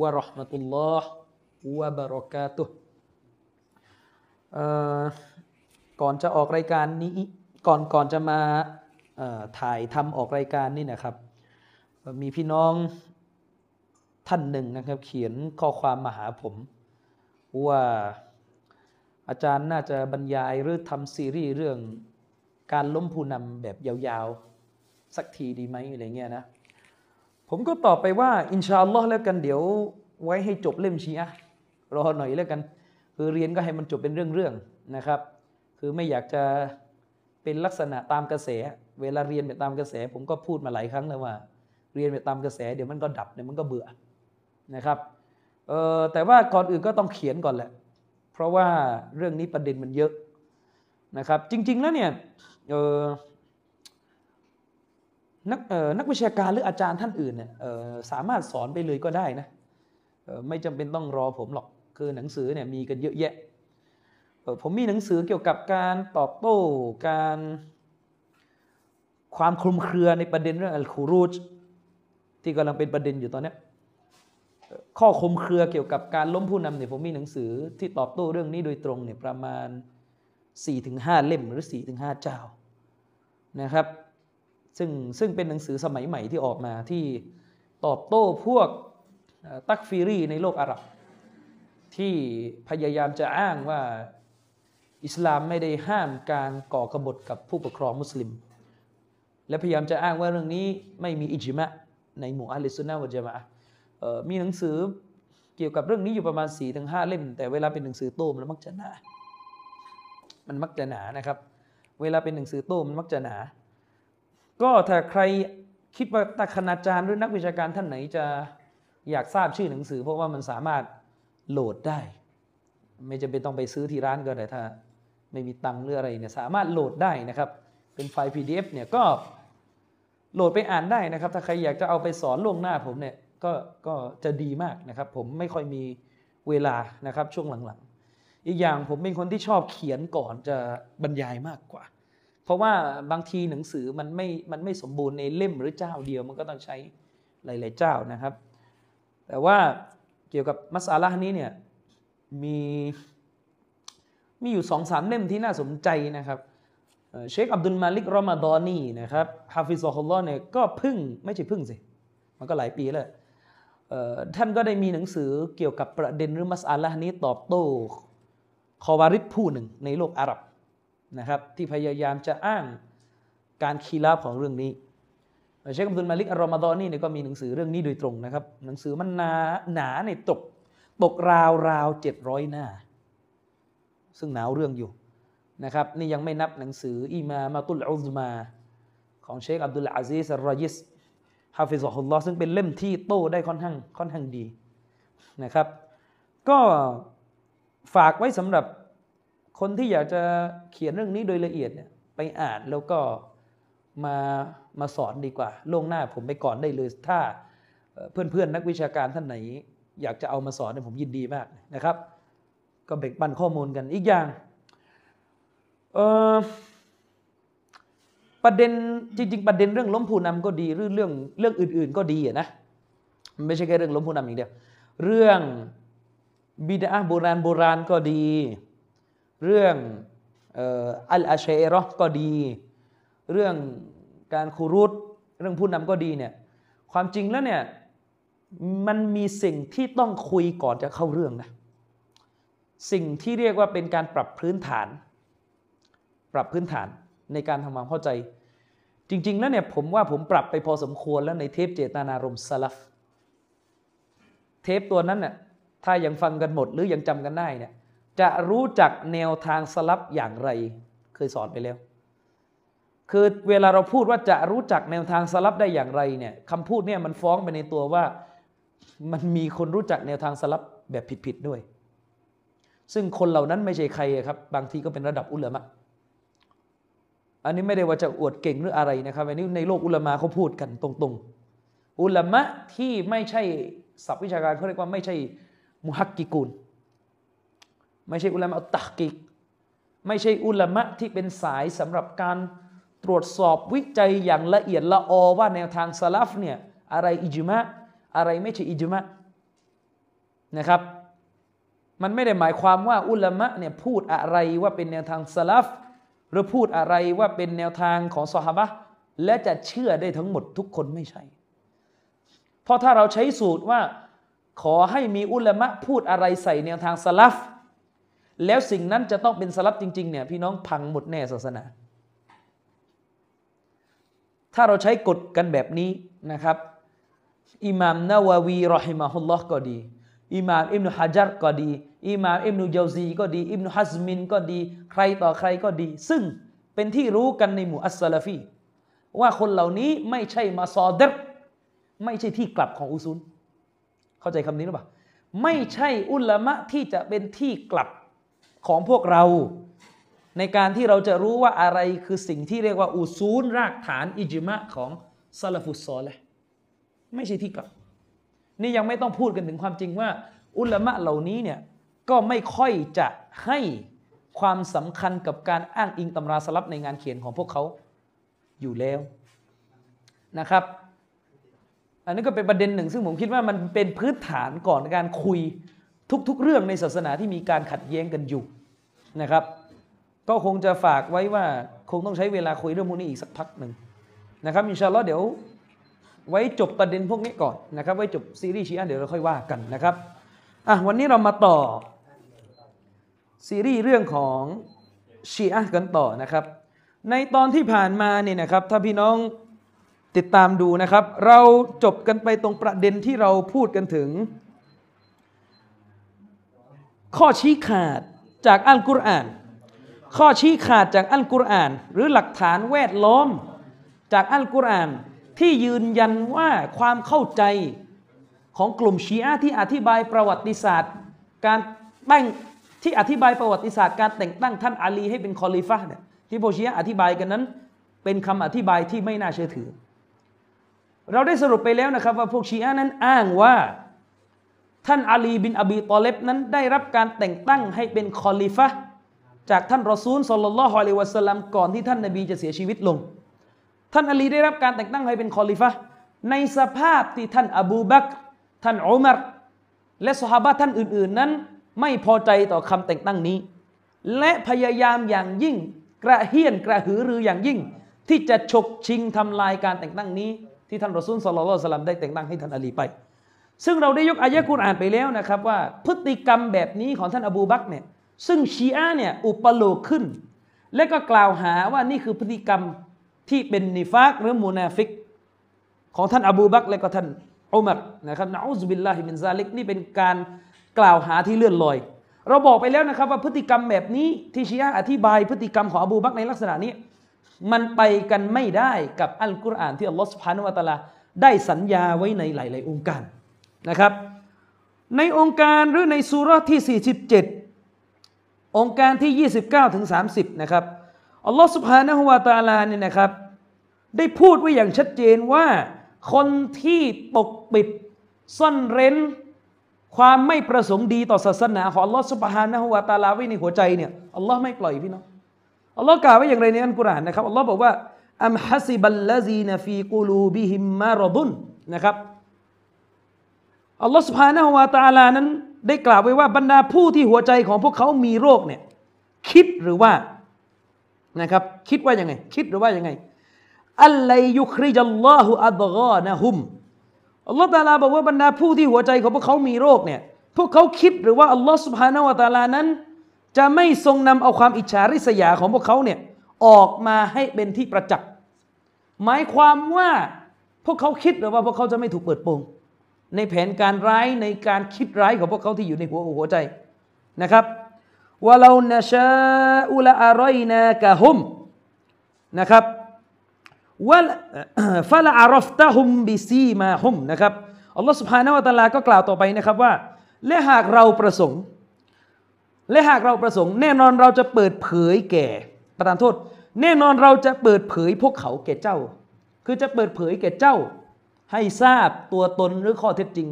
วะราะห์มะตุลลอฮ์วะบะราะกาตุฮ์ก่อนจะออกรายการนี้ก่อนก่อนจะมาถ่ายทำออกรายการนี่นะครับ มีพี่น้องท่านหนึ่งนะครับ เขียนข้อความมาหาผม ว่าอาจารย์น่าจะบรรยายหรือทำซีรีส์เรื่องการล้มผู้นำแบบยาวๆ สักทีดีไหมอะไรเงี้ยนะ ผมก็ตอบไปว่า อินชาอัลลอฮ์แล้วกันเดี๋ยวไว้ให้จบเล่มชีอะรอหน่อยแล้วกัน คือเรียนก็ให้มันจบเป็นเรื่องๆนะครับ คือไม่อยากจะเป็นลักษณะตามกระแส เวลาเรียนไปตามกระแส ผมก็พูดมาหลายครั้งแล้วว่า เรียนไปตามกระแส เดี๋ยวมันก็ดับเดี๋ยวมันก็เบื่อนะครับเออแต่ว่าก่อนอื่นก็ต้องเขียนก่อนแหละ เพราะว่าเรื่องนี้ประเด็นมันเยอะนะครับ จริง ๆ แล้วเนี่ยเออ นักนักวิชาการหรืออาจารย์ท่านอื่นเนี่ยสามารถสอนไปเลยก็ได้นะไม่จำเป็นต้องรอผมหรอกคือหนังสือเนี่ยมีกันเยอะแยะผมมีหนังสือเกี่ยวกับการตอบโต้การความคลุมเครือในประเด็นเรื่องอัลคูรูจที่กำลังเป็นประเด็นอยู่ตอนนี้ข้อคลุมเครือเกี่ยวกับการล้มผู้นำเนี่ยผมมีหนังสือที่ตอบโต้เรื่องนี้โดยตรงเนี่ยประมาณ 4-5 เล่มหรือ 4-5 เจ้านะครับ ซึ่งซึ่งเป็นหนังสือสมัยใหม่ที่ออกมาที่ตอบโต้พวกตักฟิรีในโลกอาหรับ ที่พยายามจะอ้างว่าอิสลามไม่ได้ห้ามการก่อกบฏกับผู้ปกครองมุสลิม และพยายามจะอ้างว่าเรื่องนี้ไม่มีอิจมะในหมู่อัลลิสุนนะวะจามะอะห์เอ่อมีหนังสือเกี่ยวกับเรื่องนี้อยู่ประมาณ4-5ถึงหเล่ม แต่เวลาเป็นหนังสือโต้มันมักจะหนา มันมักจะหนานะครับ เวลาเป็นหนังสือโต้มันมักจะหนา ก็ถ้าใครคิดว่าตาคณาจารย์หรือนักวิชาการท่านไหนจะอยากทราบชื่อหนังสือ เพราะว่ามันสามารถโหลดได้ ไม่จำเป็นต้องไปซื้อที่ร้านก็ได้ถ้า ไม่มีตังค์หรืออะไรเนี่ยสามารถโหลดได้นะครับ เป็นไฟล์ PDF เนี่ยก็โหลดไปอ่านได้นะครับ ถ้าใครอยากจะเอาไปสอนล่วงหน้าผมเนี่ยก็ก็จะดีมากนะครับ ผมไม่ค่อยมีเวลานะครับช่วงหลังๆ อีกอย่างผมเป็นคนที่ชอบเขียนก่อนจะบรรยายมากกว่า เพราะว่าบางทีหนังสือมันไม่มันไม่สมบูรณ์ในเล่มหรือเจ้าเดียวมันก็ต้องใช้หลาย ๆ เจ้านะครับ แต่ว่าเกี่ยวกับมัสอาละห์นี้เนี่ยมีมีอยู่สองสามเล่มที่น่าสนใจนะครับเชคอับดุลมาลิกรอมาดอนีนะครับฮาฟิซอฮุลลอฮ์เนี่ยก็พึ่งไม่ใช่พึ่งสิ มันก็หลายปีแล้วท่านก็ได้มีหนังสือเกี่ยวกับประเด็นหรือมัสอาละห์นี้ตอบโต้คอวาริดผู้หนึ่งในโลกอาหรับ นะครับที่พยายามจะอ้างการคีราบของเรื่องนี้เชคอับดุลมาลิกอัลรอมฎอนนี่เนี่ยก็มีหนังสือเรื่องนี้โดยตรงนะครับ หนังสือมันหนาหนาในตกตกราวราวเจ็ดร้อยหน้า ซึ่งหนาเอาเรื่องอยู่นะครับนี่ยังไม่นับหนังสืออิมามาตุลอุซมา ของเชคอับดุลอาซีสรอยิสฮาฟิซอฮุลลอซึ่งเป็นเล่มที่โต้ได้ค่อนข้างค่อนข้างดีนะครับ ก็ฝากไว้สำหรับ คนที่อยากจะเขียนเรื่องนี้โดยละเอียดเนี่ยไปอ่านแล้วก็มามาสอนดีกว่าล่วงหน้าผมไปก่อนได้เลย ถ้าเพื่อนเพื่อนนักวิชาการท่านไหน อยากจะเอามาสอนเนี่ยผมยินดีมากนะครับ ก็แบ่งปันข้อมูลกันอีกอย่างประเด็นจริง ๆ ประเด็นเรื่องล้มผู้นำก็ดีหรือเรื่องเรื่องอื่น ๆ ก็ดีอะนะไม่ใช่แค่เรื่องล้มผู้นำอย่างเดียว เรื่องบิดาโบราณโบราณก็ดี เรื่องอัลอาเชรอก็ดี เรื่องการคูรุตเรื่องผู้นำก็ดีเนี่ยความจริงแล้วเนี่ยมันมีสิ่งที่ต้องคุยก่อนจะเข้าเรื่องนะสิ่งที่เรียกว่าเป็นการปรับพื้นฐาน ปรับพื้นฐานในการทำความเข้าใจ จริง ๆ แล้วเนี่ยผมว่าผมปรับไปพอสมควรแล้วในเทปเจตนารมณ์สลับเทปตัวนั้นน่ยถ้ายังฟังกันหมดหรือยังจำกันได้เนี่ย จะรู้จักแนวทางสลับอย่างไร เคยสอนไปแล้ว คือเวลาเราพูดว่าจะรู้จักแนวทางสลับได้อย่างไรเนี่ยคำพูดเนี่ยมันฟ้องไปในตัวว่ามันมีคนรู้จักแนวทางสลับแบบผิดๆด้วย ซึ่งคนเหล่านั้นไม่ใช่ใครครับ บางทีก็เป็นระดับอุลามะอันนี้ไม่ได้ว่าจะอวดเก่งหรืออะไรนะครับอันนี้ในโลกอุลามะเขาพูดกันตรงๆ อุลามะที่ไม่ใช่ศัพท์วิชาการเขาเรียกว่าไม่ใช่มุฮักกิกูล ไม่ใช่อุลามะอัตตะกิก ไม่ใช่อุลามะที่เป็นสายสำหรับการตรวจสอบวิจัยอย่างละเอียดละออว่าแนวทางสลับเนี่ยอะไรอิจมะอะไรไม่ใช่อิจมะนะครับ มันไม่ได้หมายความว่าอุลามะเนี่ยพูดอะไรว่าเป็นแนวทางสลับหรือพูดอะไรว่าเป็นแนวทางของสฮาบะและจะเชื่อได้ทั้งหมดทุกคนไม่ใช่ เพราะถ้าเราใช้สูตรว่า ขอให้มีอุลามะพูดอะไรใส่แนวทางสลับ แล้วสิ่งนั้นจะต้องเป็นสลับจริงๆเนี่ยพี่น้องพังหมดแน่ศาสนา ถ้าเราใช้กฎกันแบบนี้นะครับอิหม่ามนาววีรอฮิมาฮุลลอฮ์ก็ดีอิหม่ามอิบนุฮะจัรก็ดีอิหม่ามอิบนุเจาซีก็ดีอิบนุฮัซมินก็ดี ใครต่อใครก็ดี ซึ่งเป็นที่รู้กันในหมู่อัสซาลฟีว่าคนเหล่านี้ไม่ใช่มาซอดรไม่ใช่ที่กลับของอุซุนเข้าใจคำนี้หรือเปล่าไม่ใช่อุลามะที่จะเป็นที่กลับ ของพวกเรา ในการที่เราจะรู้ว่าอะไรคือสิ่งที่เรียกว่าอุซูลรากฐานอิจมะของซาลฟุตซอลเลยไม่ใช่ที่กลับ นี่ยังไม่ต้องพูดกันถึงความจริงว่า อุลามะเหล่านี้เนี่ยก็ไม่ค่อยจะให้ความสำคัญกับการอ้างอิงตำราสลับในงานเขียนของพวกเขาอยู่แล้วนะครับ อันนี้ก็เป็นประเด็นหนึ่ง ซึ่งผมคิดว่ามันเป็นพื้นฐานก่อนการคุย ทุก ๆ เรื่องในศาสนาที่มีการขัดแย้งกันอยู่นะครับ ก็คงจะฝากไว้ว่าคงต้องใช้เวลาคุยเรื่องพวกนี้อีกสักพักหนึ่งนะครับอินชาอัลลอฮ์เดี๋ยวไว้จบประเด็นพวกนี้ก่อนนะครับไว้จบซีรีส์ชีอะเดี๋ยวเราค่อยว่ากันนะครับอะวันนี้เรามาต่อซีรีส์เรื่องของชีอะกันต่อนะครับ ในตอนที่ผ่านมาเนี่ยนะครับ ถ้าพี่น้องติดตามดูนะครับ เราจบกันไปตรงประเด็นที่เราพูดกันถึง ข้อชี้ขาดจากอัลกุรอาน ข้อชี้ขาดจากอัลกุรอาน หรือหลักฐานแวดล้อมจากอัลกุรอานที่ยืนยันว่าความเข้าใจของกลุ่มชีอะที่อธิบายประวัติศาสตร์ การแต่งที่อธิบายประวัติศาสตร์การแต่งตั้งท่านอาลีให้เป็นคอลิฟะเนี่ยที่พวกชีอะอธิบายกันนั้น เป็นคำอธิบายที่ไม่น่าเชื่อถือ เราได้สรุปไปแล้วนะครับว่าพวกชีอะนั้นอ้างว่า ท่านอาลีบินอบีตอเลบนั้นได้รับการแต่งตั้งให้เป็นคอลิฟะจากท่านรอซูลสลลัลลอฮุอะลัยวะสัลลัมก่อนที่ท่านนบีจะเสียชีวิตลง ท่านอาลีได้รับการแต่งตั้งให้เป็นคอลิฟะในสภาพที่ท่านอบูบักท่านอุมารและสหายท่านอื่น ๆ นั้น ไม่พอใจต่อคำแต่งตั้งนี้ และพยายามอย่างยิ่งกระเฮียนกระหือรืออย่างยิ่ง ที่จะฉกชิงทำลายการแต่งตั้งนี้ ที่ท่านรอซูลสลลัลอสลัมได้แต่งตั้งให้ท่านอาลีไป ซึ่งเราได้ยกอายะกุรอ่านไปแล้วนะครับว่าพฤติกรรมแบบนี้ของท่านอบูบักเนี่ยซึ่งชีอะเนี่ยอุปโลกขึ้น และก็กล่าวหาว่านี่คือพฤติกรรมที่เป็นนิฟากหรือมูนาฟิก ของท่านอบูบักและก็ท่านอุมัรนะครับنعوذ بالله من ذلكนี่เป็นการกล่าวหาที่เลื่อนลอย เราบอกไปแล้วนะครับว่าพฤติกรรมแบบนี้ที่ชียะอธิบายพฤติกรรมของอบูบักในลักษณะนี้ มันไปกันไม่ได้กับอัลกุรอานที่อัลลอฮฺสุบฮานุวะตะลาได้สัญญาไว้ในหลาย ๆ องค์การ นะครับ ในองค์การหรือในสุรที่ 47 องค์การที่ 29 ถึง 30 นะครับอัลลอฮฺสุบฮานะฮุวาตาลาเนี่ยนะครับ ได้พูดไว้อย่างชัดเจนว่า คนที่ปกปิดซ่อนเร้น ความไม่ประสงค์ดีต่อศาสนาของอัลลอฮฺสุบฮานะฮุวาตาลาไว้ในหัวใจเนี่ยอัลลอฮ์ไม่ปล่อยพี่น้องอัลลอฮ์กล่าวไว้อย่างไรในอัลกุรอานนะครับอัลลอฮ์บอกว่าأم حسب الذين في قلوبهم مرضนะครับ อัลลอฮ์สุบฮานะฮุวาตาลานั้น ได้กล่าวไว้ว่าบรรดาผู้ที่หัวใจของพวกเขามีโรคเนี่ยคิดหรือว่านะครับคิดว่ายังไง คิดหรือว่ายังไงأن لن يخرج الله أضغانهمอัลลอฮฺตาลาบอกว่าบรรดาผู้ที่หัวใจของพวกเขามีโรคเนี่ยพวกเขาคิดหรือว่าอัลลอฮฺสุบฮานาวะตาลานั้น จะไม่ทรงนำเอาความอิจฉาริษยาของพวกเขาเนี่ยออกมาให้เป็นที่ประจักษ์หมายความว่าพวกเขาคิดหรือว่าพวกเขาจะไม่ถูกเปิดโปง ในแผนการร้ายในการคิดร้ายของพวกเขาที่อยู่ในหัวหัวใจนะครับวะลานชาอุลอารอยนากะฮุมนะครับวะฟะลาอารฟตะฮุมบิซีมาฮุมนะครับอัลลอฮฺสุบฮานาวะตะลาก็กล่าวต่อไปนะครับว่า และหากเราประสงค์ และหากเราประสงค์ แน่นอนเราจะเปิดเผยแก่ ประทานโทษ แน่นอนเราจะเปิดเผยพวกเขาแก่เจ้า คือจะเปิดเผยแก่เจ้า ให้ทราบตัวตนหรือข้อเท็จจริง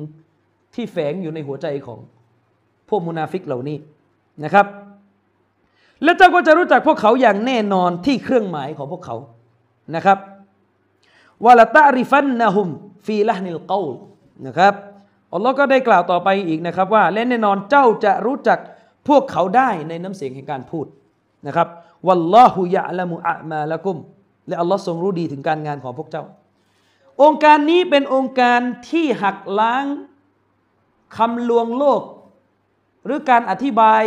ที่แฝงอยู่ในหัวใจของพวกมุนาฟิกเหล่านี้นะครับ และเจ้าก็จะรู้จักพวกเขาอย่างแน่นอนที่เครื่องหมายของพวกเขานะครับวะลตะริฟันนะฮุมฟีละนิลกอลนะครับอัลลอฮ์ก็ได้กล่าวต่อไปอีกนะครับ ว่าและแน่นอนเจ้าจะรู้จักพวกเขาได้ในน้ำเสียงแห่งการพูดนะครับวัลลอฮุยะละมุอะมาละกุม และอัลลอฮ์ทรงรู้ดีถึงการงานของพวกเจ้า องค์การนี้เป็นองค์การที่หักล้างคำลวงโลก หรือการอธิบาย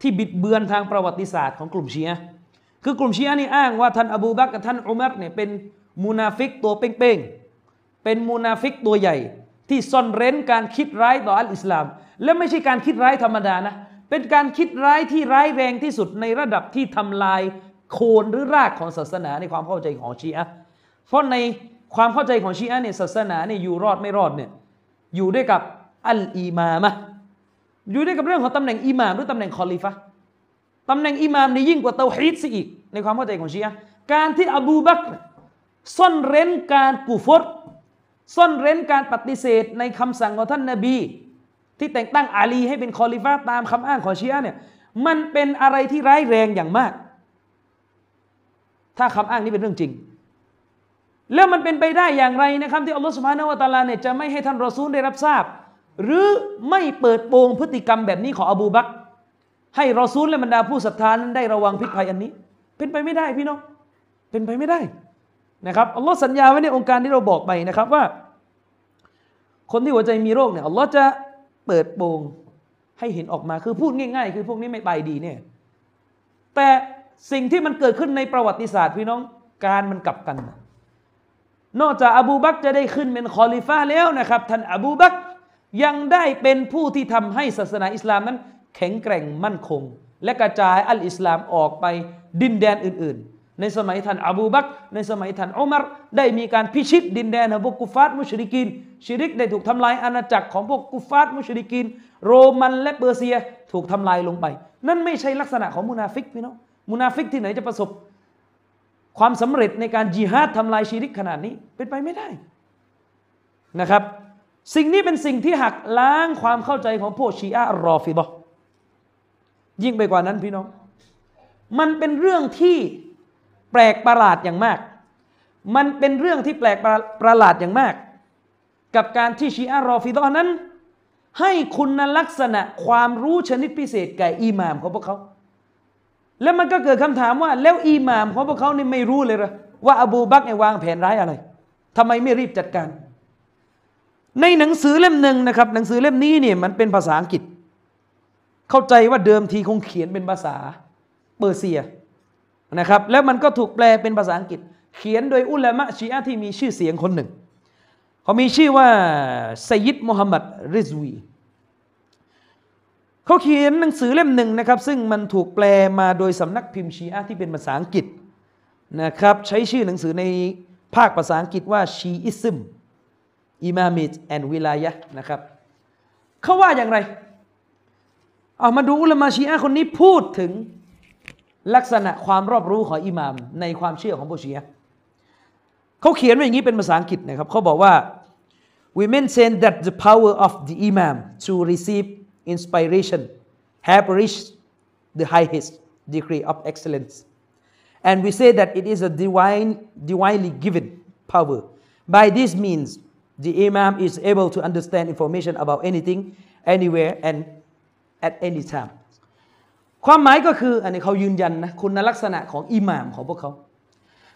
ที่บิดเบือนทางประวัติศาสตร์ของกลุ่มเชียคือกลุ่มเชียนี่อ้างว่าท่านอบูบักกับท่านอุมัรเนี่ยเป็นมูนาฟิกตัวเป้งๆ เป็นมูนาฟิกตัวใหญ่ ที่ซ่อนเร้นการคิดร้ายต่ออัลอิสลาม และไม่ใช่การคิดร้ายธรรมดานะ เป็นการคิดร้ายที่ร้ายแรงที่สุดในระดับที่ทำลายโคนหรือรากของศาสนาในความเข้าใจของชีอะเพราะใน ความเข้าใจของชีอะเนี่ยศาสนาเนี่ยอยู่รอดไม่รอดเนี่ยอยู่ด้วยกับอัลอีมามะอยู่ด้วยกับเรื่องของตำแหน่งอิหม่ามหรือตำแหน่งคอลิฟะตำแหน่งอิหม่ามนี่ยิ่งกว่าเตาฮีดซะอีก ในความเข้าใจของชีอะการที่อบูบักซ่อนเร้นการกูฟตซ่อนเร้นการปฏิเสธในคำสั่งของท่านนาบี ที่แต่งตั้งอาลีให้เป็นคอลิฟาตามคำอ้างของชีอะเนี่ยมันเป็นอะไรที่ร้ายแรงอย่างมาก ถ้าคำอ้างนี้เป็นเรื่องจริง แล้วมันเป็นไปได้อย่างไรนะครับ ที่อัลลอฮฺสุบฮานาวะตาลาเนี่ยจะไม่ให้ท่านรอซูลได้รับทราบ หรือไม่เปิดโปงพฤติกรรมแบบนี้ของอบูบักให้รอซูลและบรรดาผู้ศรัทธานั้นได้ระวังพิษภัยอันนี้ เป็นไปไม่ได้พี่น้องเป็นไปไม่ได้นะครับอัลลอฮ์สัญญาไว้ในองค์การที่เราบอกไปนะครับว่า คนที่หัวใจมีโรคเนี่ยอัลลอฮ์จะเปิดโปงให้เห็นออกมาคือพูดง่าย ๆ คือพวกนี้ไม่ไปดีเนี่ยแต่สิ่งที่มันเกิดขึ้นในประวัติศาสตร์พี่น้องการมันกลับกันน นอกจากอบูบักจะได้ขึ้นเป็นคอลิฟ้าแล้วนะครับ ท่านอบูบักยังได้เป็นผู้ที่ทำให้ศาสนาอิสลามนั้น แข็งแกร่งมั่นคง และกระจายอัลอิสลามออกไปดินแดนอื่น ๆ ในสมัยท่านอบูบักในสมัยท่านอุมารได้มีการพิชิตดินแดนของพวกกุฟาร์มุชริกินชิริกได้ถูกทำลายอาณาจักรของพวกกุฟาร์มุชริกิน โรมันและเปอร์เซียถูกทำลายลงไป นั่นไม่ใช่ลักษณะของมุนาฟิกพี่น้องมุนาฟิกที่ไหนจะประสบ ความสำเร็จในการจิฮาดทำลายชิริกขนาดนี้เป็นไปไม่ได้นะครับ สิ่งนี้เป็นสิ่งที่หักล้างความเข้าใจของพวกชีอะรอฟิดะยิ่งไปกว่านั้นพี่น้อง มันเป็นเรื่องที่แปลกประหลาดอย่างมาก มันเป็นเรื่องที่แปลกประหลาดอย่างมาก กับการที่ชีอะรอฟิดอนั้น ให้คุณลักษณะความรู้ชนิดพิเศษแก่อิหม่ามของพวกเขา แล้วมันก็เกิดคำถามว่า แล้วอิหม่ามของพวกเขานี่ไม่รู้เลยหรอว่าอบูบักเนี่ยวางแผนร้ายอะไรทำไมไม่รีบจัดการ ในหนังสือเล่มหนึ่งนะครับ หนังสือเล่มนี้เนี่ยมันเป็นภาษาอังกฤษ เข้าใจว่าเดิมทีคงเขียนเป็นภาษาเปอร์เซียนะครับ แล้วมันก็ถูกแปลเป็นภาษาอังกฤษ เขียนโดยอุลามะชีอะที่มีชื่อเสียงคนหนึ่ง เขามีชื่อว่าไซยิดมุฮัมมัดริซวี เขาเขียนหนังสือเล่มหนึ่งนะครับ ซึ่งมันถูกแปลมาโดยสำนักพิมพ์ชีอะที่เป็นภาษาอังกฤษนะครับใช้ชื่อหนังสือในภาคภาษาอังกฤษว่าชีอิซึมอิมามิดแอนวิลายะนะครับเขาว่าอย่างไรเอามาดูอุลมะชีอะคนนี้พูดถึงลักษณะความรอบรู้ของอิหม่ามในความเชื่อของผู้ชียเขาเขียนไว้อย่างนี้เป็นภาษาอังกฤษนะครับเขาบอกว่า we mention that the power of the imam to receive inspiration have reached the highest degree of excellence and we say that it is a divine divinely given power by this means the imam is able to understand information about anything anywhere and at any time ความหมายก็คืออันนี้เขายืนยันนะคุณลักษณะของอิหม่ามของพวกเขา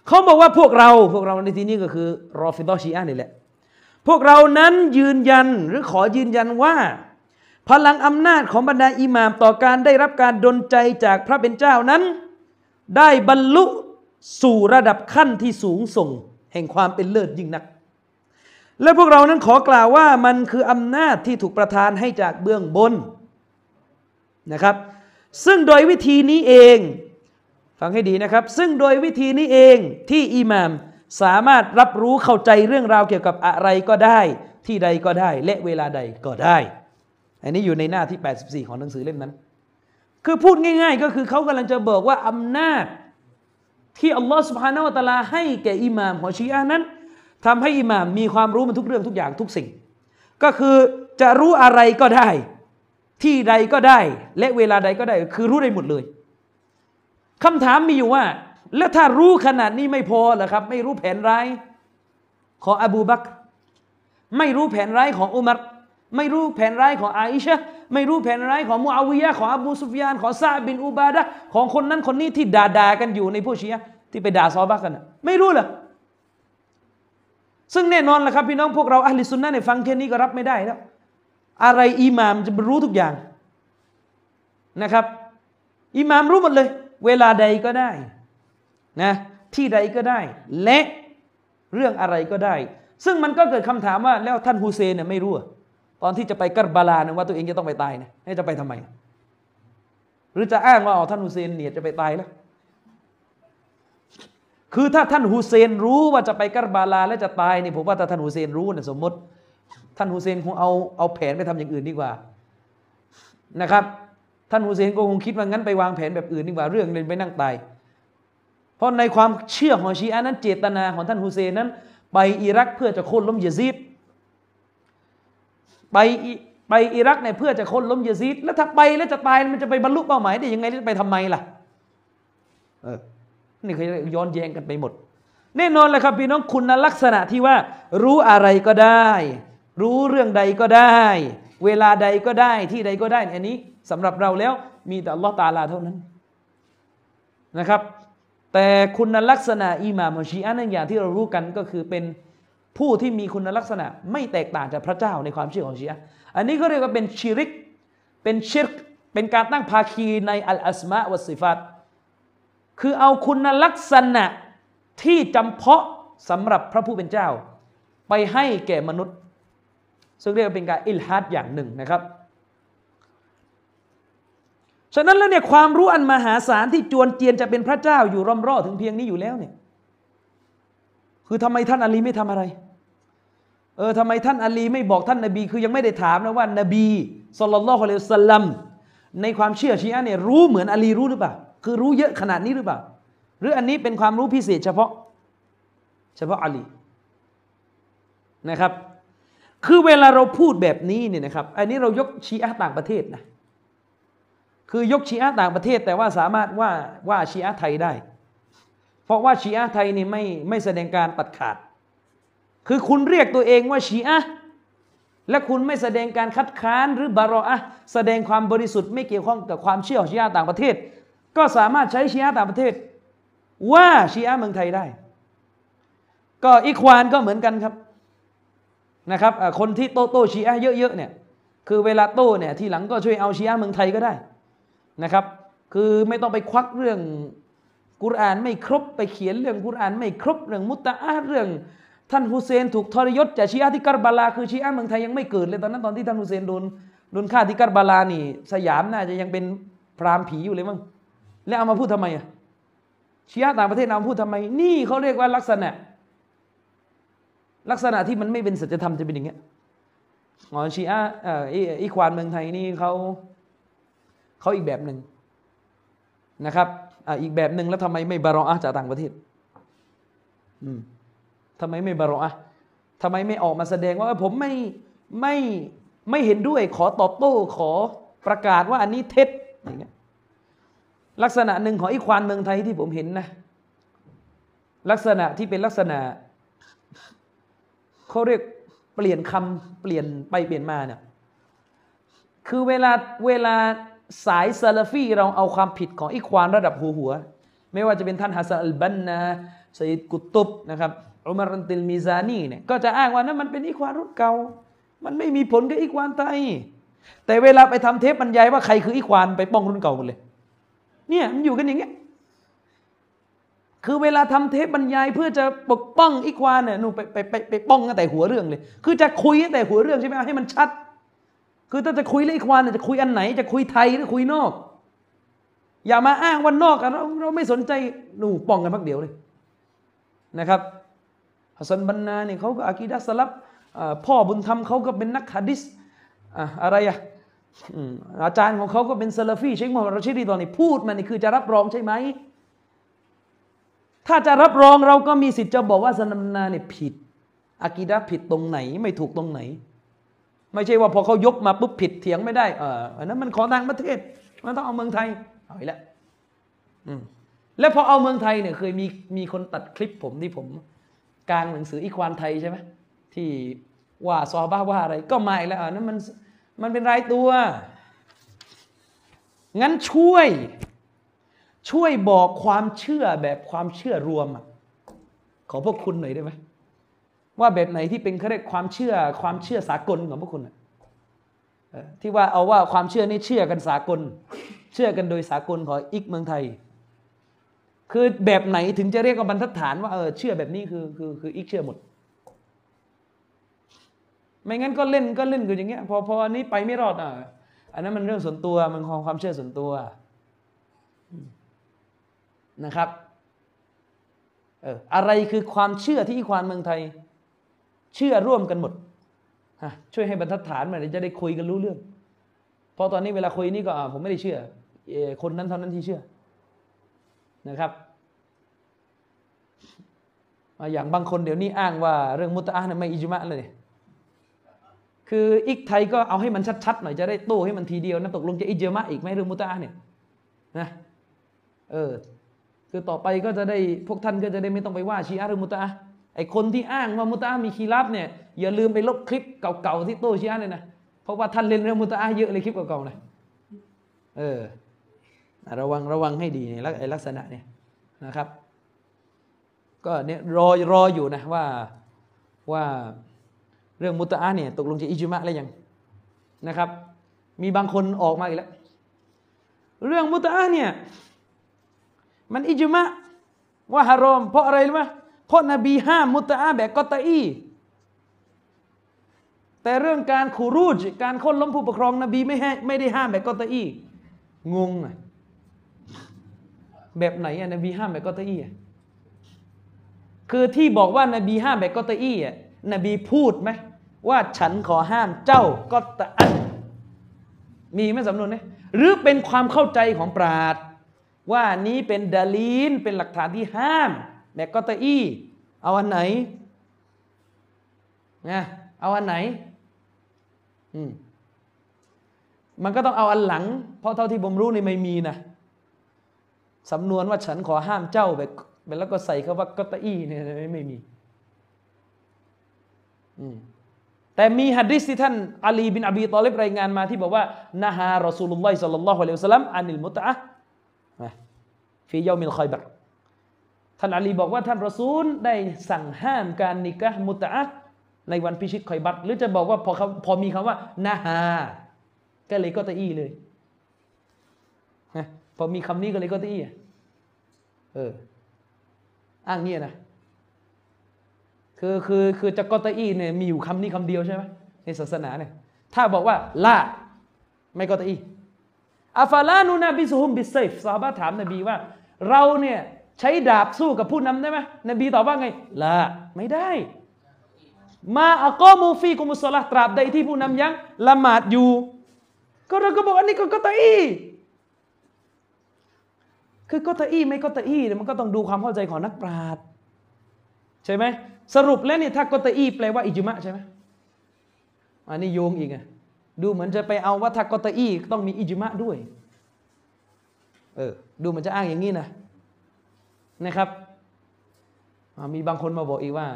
เขาบอกว่าพวกเราพวกเราในที่นี้ก็คือรอฟิดอชีอะนี่แหละพวกเรานั้นยืนยันหรือขอยืนยันว่า พลังอำนาจของบรรดาอิหม่ามต่อการได้รับการดลใจจากพระเป็นเจ้านั้น ได้บรรลุสู่ระดับขั้นที่สูงส่ง แห่งความเป็นเลิศยิ่งนัก และพวกเรานั้นขอกล่าวว่ามันคืออำนาจที่ถูกประทานให้จากเบื้องบนนะครับ ซึ่งโดยวิธีนี้เอง ฟังให้ดีนะครับ ซึ่งโดยวิธีนี้เองที่อิหมามสามารถรับรู้เข้าใจเรื่องราวเกี่ยวกับอะไรก็ได้ ที่ใดก็ได้ และเวลาใดก็ได้ อันนี้อยู่ในหน้าที่ 84 ของหนังสือเล่มนั้น คือพูดง่าย ๆ ก็คือเขากำลังจะบอกว่าอำนาจ ที่อัลลอฮฺสุบฮานาวะตะลาให้แก่อิหม่ามของชีอะนั้นทำให้อิหม่ามมีความรู้มันทุกเรื่องทุกอย่างทุกสิ่ง ก็คือจะรู้อะไรก็ได้ ที่ใดก็ได้ และเวลาใดก็ได้ คือรู้ได้หมดเลยคำถามมีอยู่ว่า แล้วถ้ารู้ขนาดนี้ไม่พอเหรอครับ ไม่รู้แผนร้ายของอบูบักไม่รู้แผนร้ายของอุมัร ไม่รู้แผนร้ายของอาอิชะไม่รู้แผนร้ายของมูอาวิยะของอบูซุฟยานของซาบินอุบาดะของคนนั้นคนนี้ที่ด่าด่ากันอยู่ในผู้ชียะที่ไปด่าซอบักกันไม่รู้เหรอซึ่งแน่นอนแหละครับพี่น้องพวกเราอัลลิสุนนะเนี่ยฟังแค่นี้ก็รับไม่ได้แล้วอะไรอิหมามจะรู้ทุกอย่างนะครับอิหมามรู้หมดเลย เวลาใดก็ได้นะที่ใดก็ได้ และเรื่องอะไรก็ได้ ซึ่งมันก็เกิดคำถามว่าแล้วท่านฮุเซนเนี่ยไม่รู้ ตอนที่จะไปกัรบาลานี่ยว่าตัวเองจะต้องไปตายเนี่ยจะไปทำไม หรือจะอ้างว่าอ๋อท่านฮุเซนเนี่ยจะไปตายแล้ว คือถ้าท่านฮุเซนรู้ว่าจะไปกัรบาลาและจะตายเนี่ยผมว่าถ้าท่านฮุเซนรู้เนี่ยสมมติ ท่านฮุเซนคงเอาเอาแผนไปทำอย่างอื่นดีกว่านะครับ ท่านฮุเซนก็คงคิดว่างั้นไปวางแผนแบบอื่นดีกว่าเรื่องเลยไปนั่งตายเพราะในความเชื่อของชีอะนั้นเจตนาของท่านฮุเซนนั้น ไปอิรักเพื่อจะโค่นล้มยะซีด ไปไปอิรักเนี่ยเพื่อจะค้นล้มยาซีดแล้วถ้าไปแล้วจะตายมันจะไปบรรลุเป้าหมายได้ยังไงจะไปทำไมล่ะเออนี่คือย้อนแย้งกันไปหมด แน่นอนเลยครับพี่น้องคุณลักษณะที่ว่า รู้อะไรก็ได้ รู้เรื่องใดก็ได้ เวลาใดก็ได้ที่ใดก็ได้อันนี้สำหรับเราแล้วมีแต่อัลลอฮ์ตาลาเท่านั้นนะครับ แต่คุณลักษณะอิหม่ามชีอะนั่นอย่างที่เรารู้กันก็คือเป็น ผู้ที่มีคุณลักษณะไม่แตกต่างจากพระเจ้าในความเชื่อของชีอะอันนี้ก็เรียกว่าเป็นชิริก เป็นชิรกเป็นการตั้งภาคีในอัลอัสมาวัสิฟัตคือเอาคุณลักษณะที่จำเพาะสำหรับพระผู้เป็นเจ้า ไปให้แก่มนุษย์ ซึ่งเรียกว่าเป็นการอิลฮัดอย่างหนึ่งนะครับ ฉะนั้นแล้วเนี่ยความรู้อันมหาศาลที่จวนเจียนจะเป็นพระเจ้าอยู่ร่อมรอถึงเพียงนี้อยู่แล้วเนี่ยคือทำไมท่านอาลีไม่ทำอะไร เออทำไมท่านอาลีไม่บอกท่านนบีคือยังไม่ได้ถามนะว่านบีสุลต่านละฮ์เลสลัมในความเชื่อชีอะเนี่ยรู้เหมือนอาลีรู้หรือเปล่าคือรู้เยอะขนาดนี้หรือเปล่า หรืออันนี้เป็นความรู้พิเศษเฉพาะ เฉพาะอาลีนะครับ คือเวลาเราพูดแบบนี้เนี่ยนะครับ อันนี้เรายกชีอะต่างประเทศนะคือยกชีอะต่างประเทศ แต่ว่าสามารถว่าว่าชีอะไทยได้ เพราะว่าชีอะไทยนี่ไม่ไม่แสดงการตัดขาด คือคุณเรียกตัวเองว่าชีอะและคุณไม่แสดงการคัดค้านหรือบารออะแสดงความบริสุทธิ์ไม่เกี่ยวข้องกับความเชื่อของชีอะต่างประเทศ ก็สามารถใช้ชีอะต่างประเทศ ว่าชีอะเมืองไทยได้ ก็อีควานก็เหมือนกันครับนะครับคนที่โตโตชีอะเยอะๆเนี่ยคือเวลาโตเนี่ยทีหลังก็ช่วยเอาชีอะเมืองไทยก็ได้นะครับ คือไม่ต้องไปควักเรื่องกุรอานไม่ครบไปเขียนเรื่องกุรอานไม่ครบเรื่องมุตตะเรื่อง ท่านฮุเซนถูกทรยศจากชีอะที่กัรบาลาคือชีอะเมืองไทยยังไม่เกิดเลยตอนนั้นตอนที่ท่านฮุเซนโดนโดนฆ่าที่กัรบาลานี่ สยามน่าจะยังเป็นพรามผีอยู่เลยมั้งแล้วเอามาพูดทำไมอะชีอะต่างประเทศเอามาพูดทำไม นี่เขาเรียกว่าลักษณะ ลักษณะที่มันไม่เป็นสัจธรรมจะเป็นอย่างเงี้ยอ๋อชีอะเอ่ออีควานเมืองไทยนี่เขาเขาอีกแบบหนึ่งนะครับอ่าอีกแบบหนึ่งแล้วทำไมไม่บารออะจากต่างประเทศ อืม ทำไมไม่บารออะทำไมไม่ออกมาแสดงว่าผมไม่ไม่ไม่เห็นด้วย ขอตอบโต้ขอประกาศว่าอันนี้เท็จอย่างเงี้ยลักษณะหนึ่งของอีควานเมืองไทยที่ผมเห็นนะ ลักษณะที่เป็นลักษณะเขาเรียกเปลี่ยนคำเปลี่ยนไปเปลี่ยนมาเนี่ยคือเวลาเวลาสายซาลฟีเราเอาความผิดของอิควานระดับหัวหัว ไม่ว่าจะเป็นท่านฮัสซันอัลบันนาสัยดกุตุบนะครับ อุมารันติลมิซานีเนี่ยก็จะอ้างว่านั้นมันเป็นอิควานรุ่นเก่า มันไม่มีผลกับอิควานไทยแต่เวลาไปทำเทปบรรยายว่าใครคืออิควานไปป้องรุ่นเก่าหมดเลย เนี่ยมันอยู่กันอย่างเงี้ยคือเวลาทำเทปบรรยายเพื่อจะปกป้องอิควานเนี่ยหนูไปไปไปไปป้องตั้งแต่หัวเรื่องเลย คือจะคุยตั้งแต่หัวเรื่องใช่ไหมให้มันชัด คือถ้าจะคุยเรื่องอีควานจะคุยอันไหน จะคุยไทยหรือคุยนอก อย่ามาอ้างวันนอกกันเราเราไม่สนใจหนูป้องกันพักเดียวเลยนะครับ ฮัสซันบันนาเนี่ยเขาก็อากีดัสลับพ่อบุญธรรมเขาก็เป็นนักฮะดิษอะไรอะอาจารย์ของเขาก็เป็นซาลาฟีเชคโมฮัมหมัดรอชิดีตอนนี้พูดมันนี่คือจะรับรองใช่ไหม ถ้าจะรับรองเราก็มีสิทธิ์จะบอกว่าสนัมนาเนี่ยผิดอากีดะผิดตรงไหนไม่ถูกตรงไหน ไม่ใช่ว่าพอเขายกมาปุ๊บผิดเถียงไม่ได้เอออันนั้นมันของต่างประเทศ มันต้องเอาเมืองไทยเอาอีกแล้วแล้วพอเอาเมืองไทยเนี่ยเคยมีมีคนตัดคลิปผมที่ผม กลางหนังสืออีควานไทยใช่ไหมที่ว่าซอบ้าว่าอะไร ก็ไมาอีกแล้วนั้นมันมันเป็นรายตัว งั้นช่วย ช่วยบอกความเชื่อแบบความเชื่อรวมอขอพวกคุณหน่อยได้ไหมว่าแบบไหนที่เป็นเขาเรียกความเชื่อความเชื่อสากลของพวกคุณที่ว่าเอาว่าความเชื่อนี่เชื่อกันสากล เชื่อกันโดยสากลของอีกเมืองไทย คือแบบไหนถึงจะเรียกว่าบรรทัดฐานว่าเออเชื่อแบบนี้คือคือคืออีกเชื่อหมด ไม่งั้นก็เล่นก็เล่นกันอย่างเงี้ยพอพออันนี้ไปไม่รอดอะอันนั้นมันเรื่องส่วนตัวมันของความเชื่อส่วนตัวนะครับเอออะไรคือความเชื่อที่อีควานเมืองไทย เชื่อร่วมกันหมดฮะช่วยให้บรรทัดฐานมาจะได้คุยกันรู้เรื่องเพราะตอนนี้เวลาคุยนี่ก็ผมไม่ได้เชื่อ คนนั้นเท่านั้นที่เชื่อนะครับ อย่างบางคนเดี๋ยวนี้อ้างว่าเรื่องมุตะเนี่ยไม่อิจมะเลย คืออีกไทยก็เอาให้มันชัดๆหน่อยจะได้โต้ให้มันทีเดียวนะตกลงจะอิจมะอีกไหมเรื่องมุตะเนี่ยนะเออคือต่อไปก็จะได้พวกท่านก็จะได้ไม่ต้องไปว่าชีอะหรือมุตะไอคนที่อ้างว่ามุตะมีคีรับเนี่ยอย่าลืมไปลบคลิปเก่าๆที่โต้ชีอะเลยนะเพราะว่าท่านเล่นเรื่องมุตะเยอะเลยคลิปเก่าๆเลยเออระวังระวังให้ดีในลักษณะเนี่ยนะครับ ก็เนี่ยรอรออยู่นะว่าว่าเรื่องมุตะเนี่ยตกลงจะอิจมะอะไรยังนะครับ มีบางคนออกมาอีกแล้ว เรื่องมุตะเนี่ยมันอิจมะว่าฮารอม เพราะอะไรรู้ไหมเพราะนบีห้ามมุตะแบบกอตอีแต่เรื่องการขูรูจการค้นล้มผู้ปกครองนบีไม่ให้ไม่ได้ห้ามแบบกอตอีงงอะแบบไหนอะนบีห้ามแบบกอตอี คือที่บอกว่านบีห้ามแบบกอตอีอะนบีพูดไหมว่าฉันขอห้ามเจ้าก็ตะอันมีไหมสำนวนนี้หรือเป็นความเข้าใจของปราดว่านี้เป็นดาลีนเป็นหลักฐานที่ห้ามแบกกอตอีเอาอันไหนนะเอาอันไหนอืมมันก็ต้องเอาอันหลัง เพราะเท่าที่ผมรู้นี่ไม่มีนะสำนวนว่าฉันขอห้ามเจ้าแบบ แล้วก็ใส่คำว่ากตอีเนี่ยไม่มีแต่มีฮะดิษที่ท่านอาลีบินอบีตอลิบรายงานมาที่บอกว่าنهى رسول الله صلى الله عليه وسلم عن المتعة في يوم الخيبرท่านอาลีบอกว่าท่านรอซูลได้สั่งห้ามการนิกะมุตะในวันพิชิตคอยบัตหรือจะบอกว่าพอเขาพอมีคำว่า نهىก็เลยก็ตะอี้เลยพอมีคำนี้ก็เลยก็ตะอี้เออ อ้างเงี้ยนะคือคือคือจะกอตอีเนี่ยมีอยู่คำนี้คำเดียวใช่ไหมในศาสนาเนี่ยถ้าบอกว่าละไม่กอตอีأفلا ننابذهم بالسيفซอฮาบะถามนบีว่า เราเนี่ยใช้ดาบสู้กับผู้นำได้ไหมนบีตอบว่าไงละไม่ได้ ما أقاموا فيكم الصلاةราบใดที่ผู้นำยังละหมาดอยู่ ก็เราก็บอกอันนี้ก็กอตอี คือกอตอีไม่กอตอีเนี่ยมันก็ต้องดูความเข้าใจของนักปราชญ์ใช่ไหมสรุปแล้วเนี่ยถ้ากตอีแปลว่าอิจุมะใช่ไหมอันนี้โยงอีกอะดูเหมือนจะไปเอาว่าถ้ากตอีต้องมีอิจุมะด้วยเออดูมันจะอ้างอย่างนี้นะนะครับมีบางคนมาบอกอีกว่า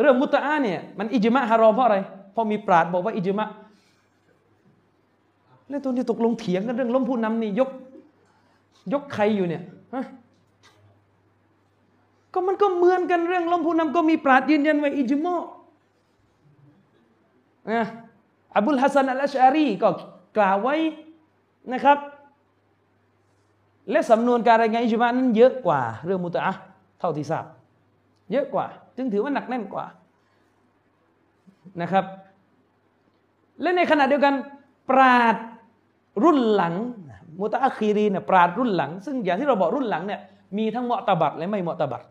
เรื่องมุตะเนี่ยมันอิจมะฮารอมเพราะอะไรเพราะมีปราดบอกว่าอิจมะแล้วตัวนี้ตกลงเถียงกันเรื่องล้มผู้นำนี่ยก ยกใครอยู่เนี่ยก็มันก็เหมือนกันเรื่องล้มผู้นำก็มีปราดยืนยันไว้อิจมอนะอับุลฮัสซันอัลชารีก็กล่าวไว้นะครับ และสำนวนการรายงานอิจมานั้นเยอะกว่า เรื่องมุตะเท่าที่ทราบเยอะกว่า จึงถือว่าหนักแน่นกว่านะครับ และในขณะเดียวกัน ปราดรุ่นหลัง มุตะคีรีเนี่ยปราดรุ่นหลัง ซึ่งอย่างที่เราบอกรุ่นหลังเนี่ยมีทั้งเหมาะตบัดและไม่เหมาะตบัด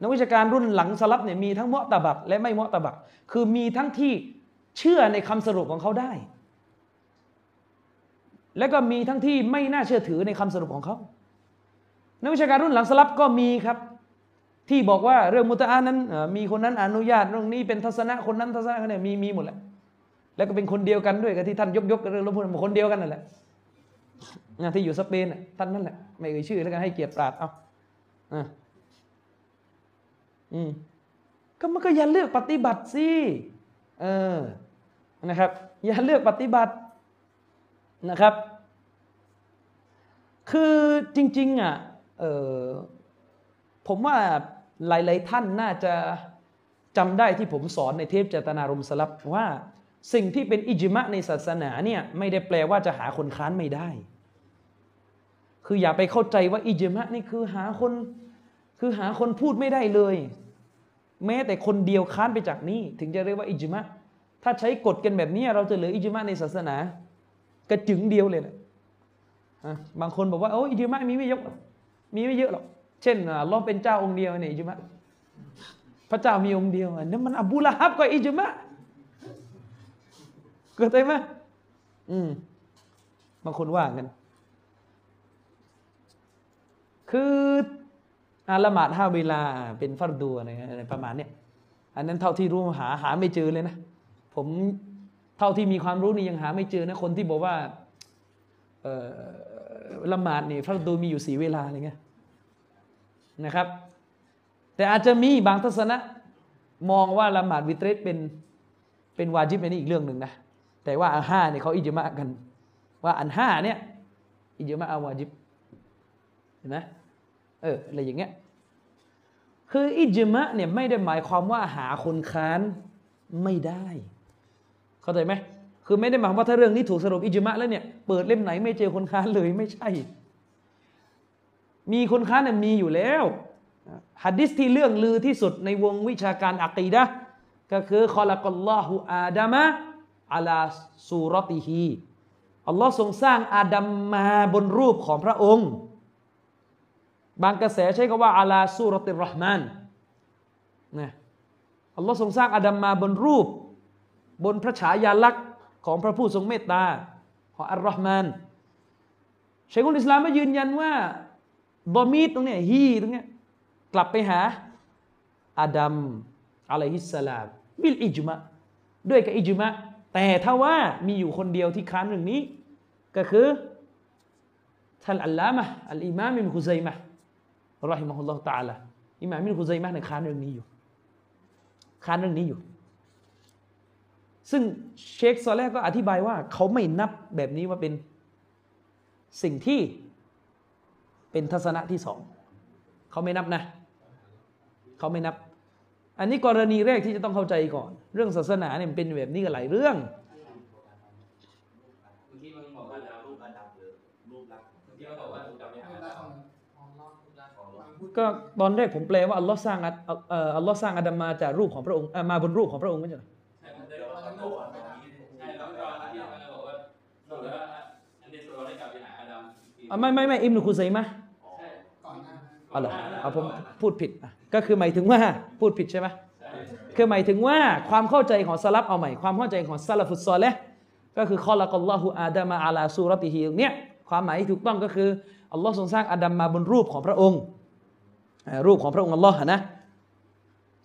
นักวิชาการรุ่นหลังสลับเนี่ยมีทั้งเมาะตะบักและไม่เมาะตะบักคือมีทั้งที่เชื่อในคำสรุปของเขาได้ และก็มีทั้งที่ไม่น่าเชื่อถือในคำสรุปของเขานักวิชาการรุ่นหลังสลับก็มีครับ ที่บอกว่าเรื่องมุตะอานั้นมีคนนั้นอนุญาตเรื่องนี้เป็นทัศนะคนนั้นทัศนะเนี่ยมีมีหมดแหละแล้วก็เป็นคนเดียวกันด้วยกับที่ท่านยกยกเรื่องลบพูดคนเดียวกันนั่นแหละ ที่อยู่สเปนท่านนั่นแหละไม่เอ่ยชื่อแล้วกันให้เกียรติปราดเอาอ่าอืมก็มันก็อย่าเลือกปฏิบัติสิเออนะครับ อย่าเลือกปฏิบัตินะครับ คือจริง ๆอะเออผมว่าหลาย ๆ ท่านน่าจะจำได้ที่ผมสอนในเทปเจตนารมสลับว่าสิ่งที่เป็นอิจมะในศาสนาเนี่ยไม่ได้แปลว่าจะหาคนค้านไม่ได้ คืออย่าไปเข้าใจว่าอิจมะนี่คือหาคนคือหาคนพูดไม่ได้เลย แม้แต่คนเดียวค้านไปจากนี้ ถึงจะเรียกว่าอิจมะถ้าใช้กฎกันแบบนี้ เราจะเหลืออิจมะในศาสนากระจึงเดียวเลยแหละบางคนบอกว่าโอ้อิจมะมีไม่เยอะมีไม่เยอะหรอกเช่นลอเป็นเจ้าองค์เดียวเนี่ยอิจมะพระเจ้ามีองค์เดียวนั่นมันอบูละฮับก็อิจมะเกิดไหมอืมบางคนว่ากัน คืออาละหมาดห้าเวลาเป็นฟัรดูอะไรประมาณเนี้ยอันนั้นเท่าที่รู้หาหาไม่เจอเลยนะ ผมเท่าที่มีความรู้นี่ยังหาไม่เจอนะคนที่บอกว่าละหมาดนี่ฟัรดูมีอยู่สีเวลาอะไรเงี้ยนะครับ แต่อาจจะมีบางทัศนะ มองว่าละหมาดวิตรสเป็นเป็นวาจิบเป็นอีกเรื่องหนึ่งนะแต่ว่าอันห้าเนี่ยเขาอิจมากัน ว่าอันห้าเนี่ยอิจมาอาวาจิบ ห็นไหมเอออะไรอย่างเงี้ยคืออิจมะเนี่ยไม่ได้หมายความว่าหาคนค้านไม่ได้ เข้าใจไหมคือไม่ได้หมายว่าถ้าเรื่องนี้ถูกสรุปอิจมะแล้วเนี่ยเปิดเล่มไหนไม่เจอคนค้านเลยไม่ใช่ มีคนค้านเนี่ยมีอยู่แล้วฮัดดิสที่เรื่องลือที่สุดในวงวิชาการอักีดะก็คือคอลักลลอฮุอาดามะอัลาซูรติฮีอัลลอฮ์ทรงสร้างอาดัมมาบนรูปของพระองค์ บางกระแสใช้คำว่าอาลาซูรติรห์มานนะอัลลอฮ์ทรงสร้างอาดัมมาบนรูป บนพระฉายาลักษณ์ของพระผู้ทรงเมตตาของอัลลอฮ์มานเชคุลอิสลามมายืนยันว่าบอมีตรงเนี้ยฮีตรงเนี้ยกลับไปหาอาดัมอะลัยฮิสสลามบิลอิจมะด้วยกับอิจมะแต่ถ้าว่ามีอยู่คนเดียวที่ค้านเรื่องนี้ ก็คือท่านอัลลามะอัลอิมามอิมคุซัยมะ รอฮิมะฮุลลอฮฺตาลาอิหม่ามิลคุซัยมะในค้านเรื่องนี้อยู่ ค้านเรื่องนี้อยู่ ซึ่งเชคซอลแรกก็อธิบายว่า เขาไม่นับแบบนี้ว่าเป็นสิ่งที่เป็นทัศนะที่สองเขาไม่นับนะ เขาไม่นับ อันนี้กรณีแรกที่จะต้องเข้าใจก่อน เรื่องศาสนาเนี่ยเป็นแบบนี้กันหลายเรื่อง ก็ตอนแรกผมแปลว่าอัลลอฮ์สร้างอัลลอฮ์สร้างอาดัมมาจากรูปของพระองค์มาบนรูปของพระองค์ไม่ใช่หรอไม่ไม่ไม่อิมนุคุซัยมะอ๋อเหรอเอาผมพูดผิดก็คือหมายถึงว่าพูดผิดใช่ไหมคือหมายถึงว่าความเข้าใจของสลับเอาใหม่ความเข้าใจของซาลฟุตซอลและก็คือคอละกัลลอฮุอาดามาอาลาซูรติฮีเนี้ยความหมายที่ถูกต้องก็คืออัลลอฮ์ทรงสร้างอาดัมมาบนรูปของพระองค์ รูปของพระองค์อัลลอฮ์นะ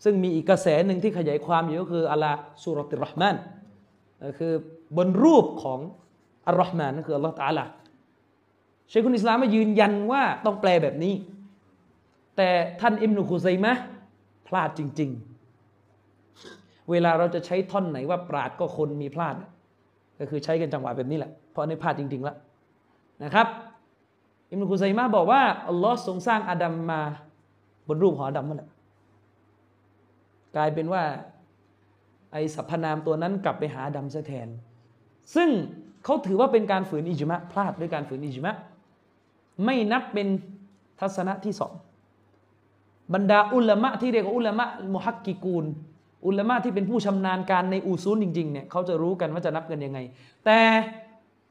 ซึ่งมีอีกกระแสหนึ่งที่ขยายความอยู่ก็คืออัลลาสุรติรห์มานคือบนรูปของอัลลอฮ์มานนั่นคืออัลลอฮ์ตาลาเชคุนอิสลามมายืนยันว่าต้องแปลแบบนี้ แต่ท่านอิมนุคุซัยมะพลาดจริง ๆ เวลาเราจะใช้ท่อนไหนว่าปราดก็คนมีพลาด ก็คือใช้กันจังหวะแบบนี้แหละ เพราะในพลาดจริง ๆ แล้วนะครับ อิมนุคุซัยมะบอกว่าอัลลอฮ์ทรงสร้างอาดัมมา บนรูปขอดัมนั่นแหละกลายเป็นว่า ไอสรรพนามตัวนั้นกลับไปหาดำซะแทน ซึ่งเขาถือว่าเป็นการฝืนอิจมะพลาดด้วยการฝืนอิจมะไม่นับเป็นทัศนะที่สองบรรดาอุลามะที่เรียกว่าอุลามะมุฮักกิกูล อุลามะที่เป็นผู้ชำนาญการในอูซูลจริงๆเนี่ยเขาจะรู้กันว่าจะนับกันยังไง แต่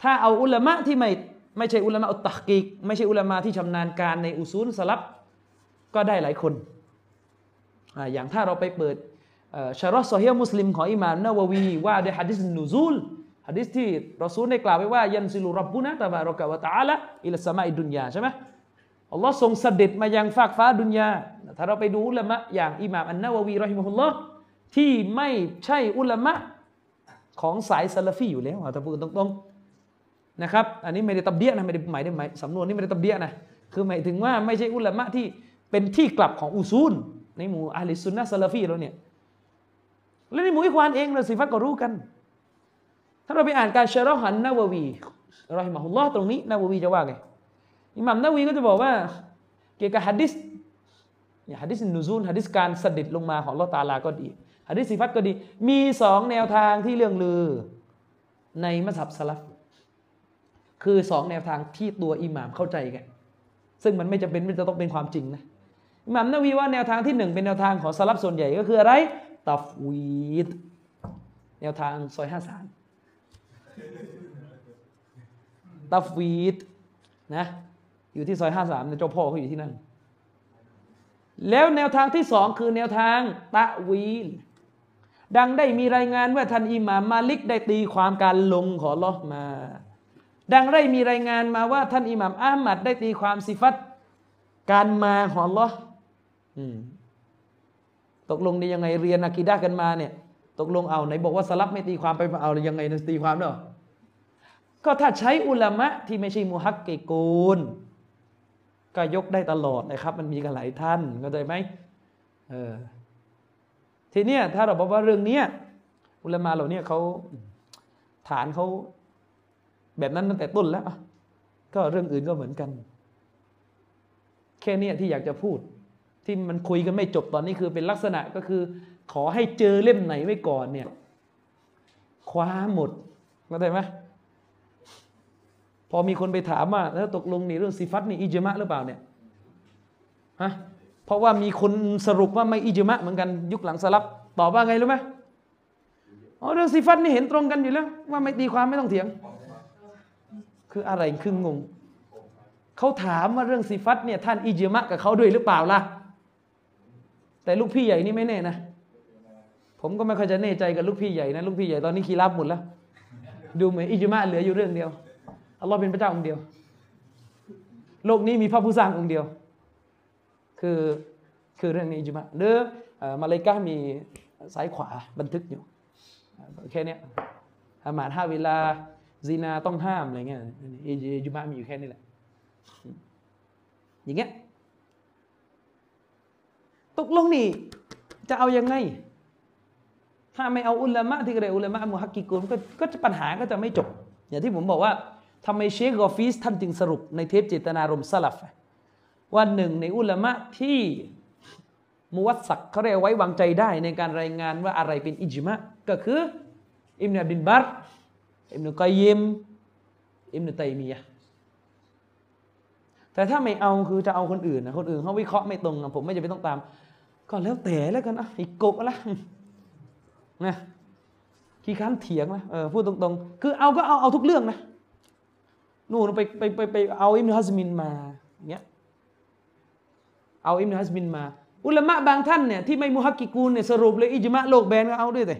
ถ้าเอาอุลามะที่ไม่ไม่ใช่อุลามะอุตตะกิกไม่ใช่อุลามะที่ชำนาญการในอูซูลสลับ ก็ได้หลายคนออย่างถ้าเราไปเปิดชารอซอฮีมุสลิมของอิมามนาววีว่าด้วยฮะดิษนูซูลฮะดิษที่รอซูลได้กล่าวไว้ว่ายันซิลุรับบุนะตะบารอกะวะตะอาละอิลสมาอิดุนยาใช่ไหมอัลลอฮ์ทรงเสด็จมายังฟากฟ้าดุนยา ถ้าเราไปดูอุลามะอย่างอิหม่ามอันนาววีรอฮิมุฮุลลอฮ์ที่ไม่ใช่อุลามะของสายซาลฟีอยู่แล้วถ้าพูดตรงๆนะครับ อันนี้ไม่ได้ตับเดียนะไม่ได้หมายได้หมายสำนวนนี้ไม่ได้ตับเดียนะ คือหมายถึงว่าไม่ใช่อุลามะที่ เป็นที่กลับของอุซูล ในหมู่อาลิสุนนะซาลฟีเราเนี่ยและในหมู่อิควานเองเราสิฟัตก็รู้กัน ถ้าเราไปอ่านการเชรอหันนาววีรอฮิมะฮุลลอฮ์ตรงนี้นาววีจะว่าไงอิหม่ามนาวีก็จะบอกว่าเกี่ยวกับฮะดิษเนี่ยฮะดิษนูซูลฮะดิษการสดิดลงมาของลอตาลาก็ดีฮะดิษสิฟัตก็ดี มีสองแนวทางที่เรื่องลือในมัสยิดสลับคือสองแนวทางที่ตัวอิหมามเข้าใจกัน ซึ่งมันไม่จำเป็นมันจะต้องเป็นความจริงนะ อิหม่ามนาวีว่าแนวทางที่หนึ่งเป็นแนวทางของสลับส่วนใหญ่ก็คืออะไรตัฟวีดแนวทางซอยห้าสามตัฟวีดนะอยู่ที่ซอยห้าสามเจ้าพ่อเขาอยู่ที่นั่น แล้วแนวทางที่สองคือแนวทางตะวีลดังได้มีรายงานว่าท่านอิหม่ามมาลิกได้ตีความการลงของลอมา ดังได้มีรายงานมาว่าท่านอิหม่ามอามัดได้ตีความสิฟัตการมาของลอ ตกลงนี่ยังไงเรียนอากีดะกันมาเนี่ย ตกลงเอาไหนบอกว่าสลับไม่ตีความไปเอายังไงตีความเนาะก็ถ้าใช้อุลามะที่ไม่ใช่มุฮักเกกูลก็ยกได้ตลอดนะครับ มันมีกันหลายท่านเข้าใจไหมเออทีเนี้ยถ้าเราบอกว่าเรื่องเนี้ยอุลามาเหล่านี้เขาฐานเขาแบบนั้นตั้งแต่ต้นแล้ว ก็เรื่องอื่นก็เหมือนกัน แค่นี้ที่อยากจะพูด ที่มันคุยกันไม่จบตอนนี้คือเป็นลักษณะก็คือ ขอให้เจอเล่มไหนไว้ก่อนเนี่ยคว้าหมดเข้าใจไหมพอมีคนไปถามว่าแล้วตกลงนี่เรื่องสิฟัตนี่อิจมะหรือเปล่าเนี่ยฮะเพราะว่ามีคนสรุปว่าไม่อิจมะเหมือนกันยุคหลังสลับตอบว่าไงรู้ไหมอ๋อเรื่องสิฟัตนี่เห็นตรงกันอยู่แล้ว ว่าไม่ตีความไม่ต้องเถียง คืออะไรคืองงเขาถามว่าเรื่องสิฟัตเนี่ยท่านอิจมะกับเขาด้วยหรือเปล่าล่ะ แต่ลูกพี่ใหญ่นี่ไม่แน่นะ ผมก็ไม่ค่อยจะแน่ใจกับลูกพี่ใหญ่นะลูกพี่ใหญ่ตอนนี้คีรับหมดแล้ว ดูเหมือนอิจมะเหลืออยู่เรื่องเดียวอัลลอฮ์เป็นพระเจ้าองค์เดียว โลกนี้มีพระผู้สร้างองค์เดียว คือคือเรื่องนี้จุมะหรือมาเลกามีสายขวาบันทึกอยู่แค่นี้อามาดห้าเวลาซีนาต้องห้ามอะไรเงี้ยอิจุมะมีอยู่แค่นี้แหละอย่างเงี้ย ตกลงนี่ จะเอายังไง ถ้าไม่เอาอุลามะที่เรียกอุลามะมุฮักกิกุลก็ก็จะปัญหาก็จะไม่จบ อย่างที่ผมบอกว่าทำไมเชคกอฟิสท่านจึงสรุปในเทปเจตนารมสลับว่าหนึ่งในอุลามะที่มุวัตสักเขาเรียกไว้วางใจได้ในการรายงานว่าอะไรเป็นอิจมะก็คืออิมนาบินบัรอิมนุกอยิมอิมนุตัยมียะแต่ถ้าไม่เอาคือจะเอาคนอื่นนะคนอื่นเขาวิเคราะห์ไม่ตรงผมไม่จะเป็นต้องตาม ก็แล้วแต่แล้วกันอะอีกกบละนะขี้ค้านเถียงนะเออพูดตรงๆ คือเอาก็เอาเอาทุกเรื่องนะนู่นไปไปไปไปเอาอิมนุฮัสมินมาเงี้ยเอาอิมนุฮัสมินมา อุลามะบางท่านเนี่ยที่ไม่มุฮักกิกูลเนี่ยสรุปเลยอิจมะโลกแบนก็เอาด้วยแต่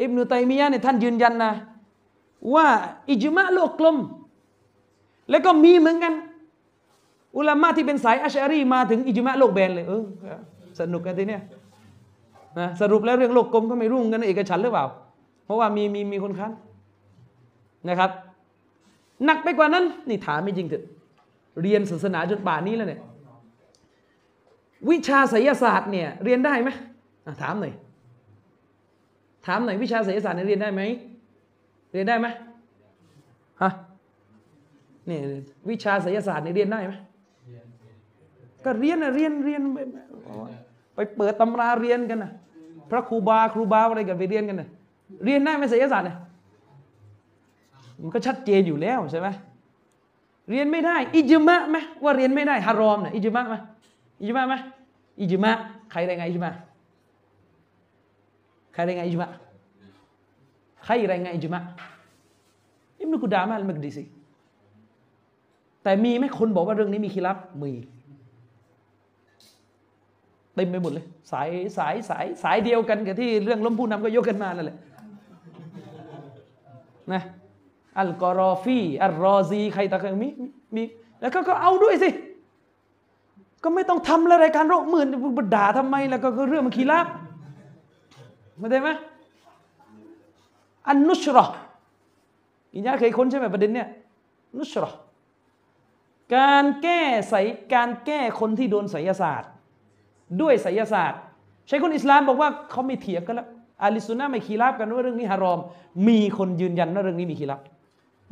อิบนุตัยมียะเนี่ยท่านยืนยันนะว่าอิจมะโลกกลม แล้วก็มีเหมือนกัน อุลามะที่เป็นสายอัชอารีมาถึงอิจมะโลกแบนเลยเออสนุกกันทีเนี้ยนะสรุปแล้วเรื่องโลกกลมก็ไม่รุ่งกันเอกฉันหรือเปล่า เพราะว่ามีมีมีคนค้านนะครับ หนักไปกว่านั้น นี่ถามไม่จริงเถอะเรียนศาสนาจนป่านนี้แล้วเนี่ย วิชาไสยศาสตร์เนี่ยเรียนได้ไหมถามหน่อยถามหน่อยวิชาไสยศาสตร์เนี่ยเรียนได้ไหมเรียนได้ไหมฮะนี่วิชาไสยศาสตร์เนี่ยเรียนได้ไหม ก็เรียนนะเรียนเรียนไปเปิดตำราเรียนกันนะพระครูบาครูบาอะไรกันไปเรียนกันนะเรียนได้ไหมไสยศาสตร์เนี่ยมันก็ชัดเจนอยู่แล้วใช่ไหมเรียนไม่ได้ อิจมะไหมว่าเรียนไม่ได้ฮารอมเนี่ยอิจมะไหมอิจมะไหมอิจมะใครได้ไงอิจมะใครได้ไงอิจมะใครได้ไงอิจมะอิมนุกุดามาอัลมักดิซีแต่มีไหมคนบอกว่าเรื่องนี้มีคิลับมี เต็มไปหมดเลย สายสายสายสายเดียวกันกับที่เรื่องล้มผู้นำก็ยกกันมานั่นแหละนะอัลกอรอฟีอัลรอซีใครตะใครมีมีแล้วก็ก็เอาด้วยสิ ก็ไม่ต้องทำแล้วรการโรคหมื่นด่าทำไมแล้วก็เรื่องมันขี้ลับไม่ได้ไหมอันนุชรออินยาเคยค้นใช่ไหมประเด็นเนี้ยนุชรอการแก้ใสการแก้คนที่โดนไสยศาสตร์ ด้วยไสยศาสตร์ใช้คนอิสลามบอกว่าเขาไม่เถียงกันแล้วอาลิสุนนะไม่ขีรับกันว่าเรื่องนี้ฮารอม มีคนยืนยันว่าเรื่องนี้มีขีรับ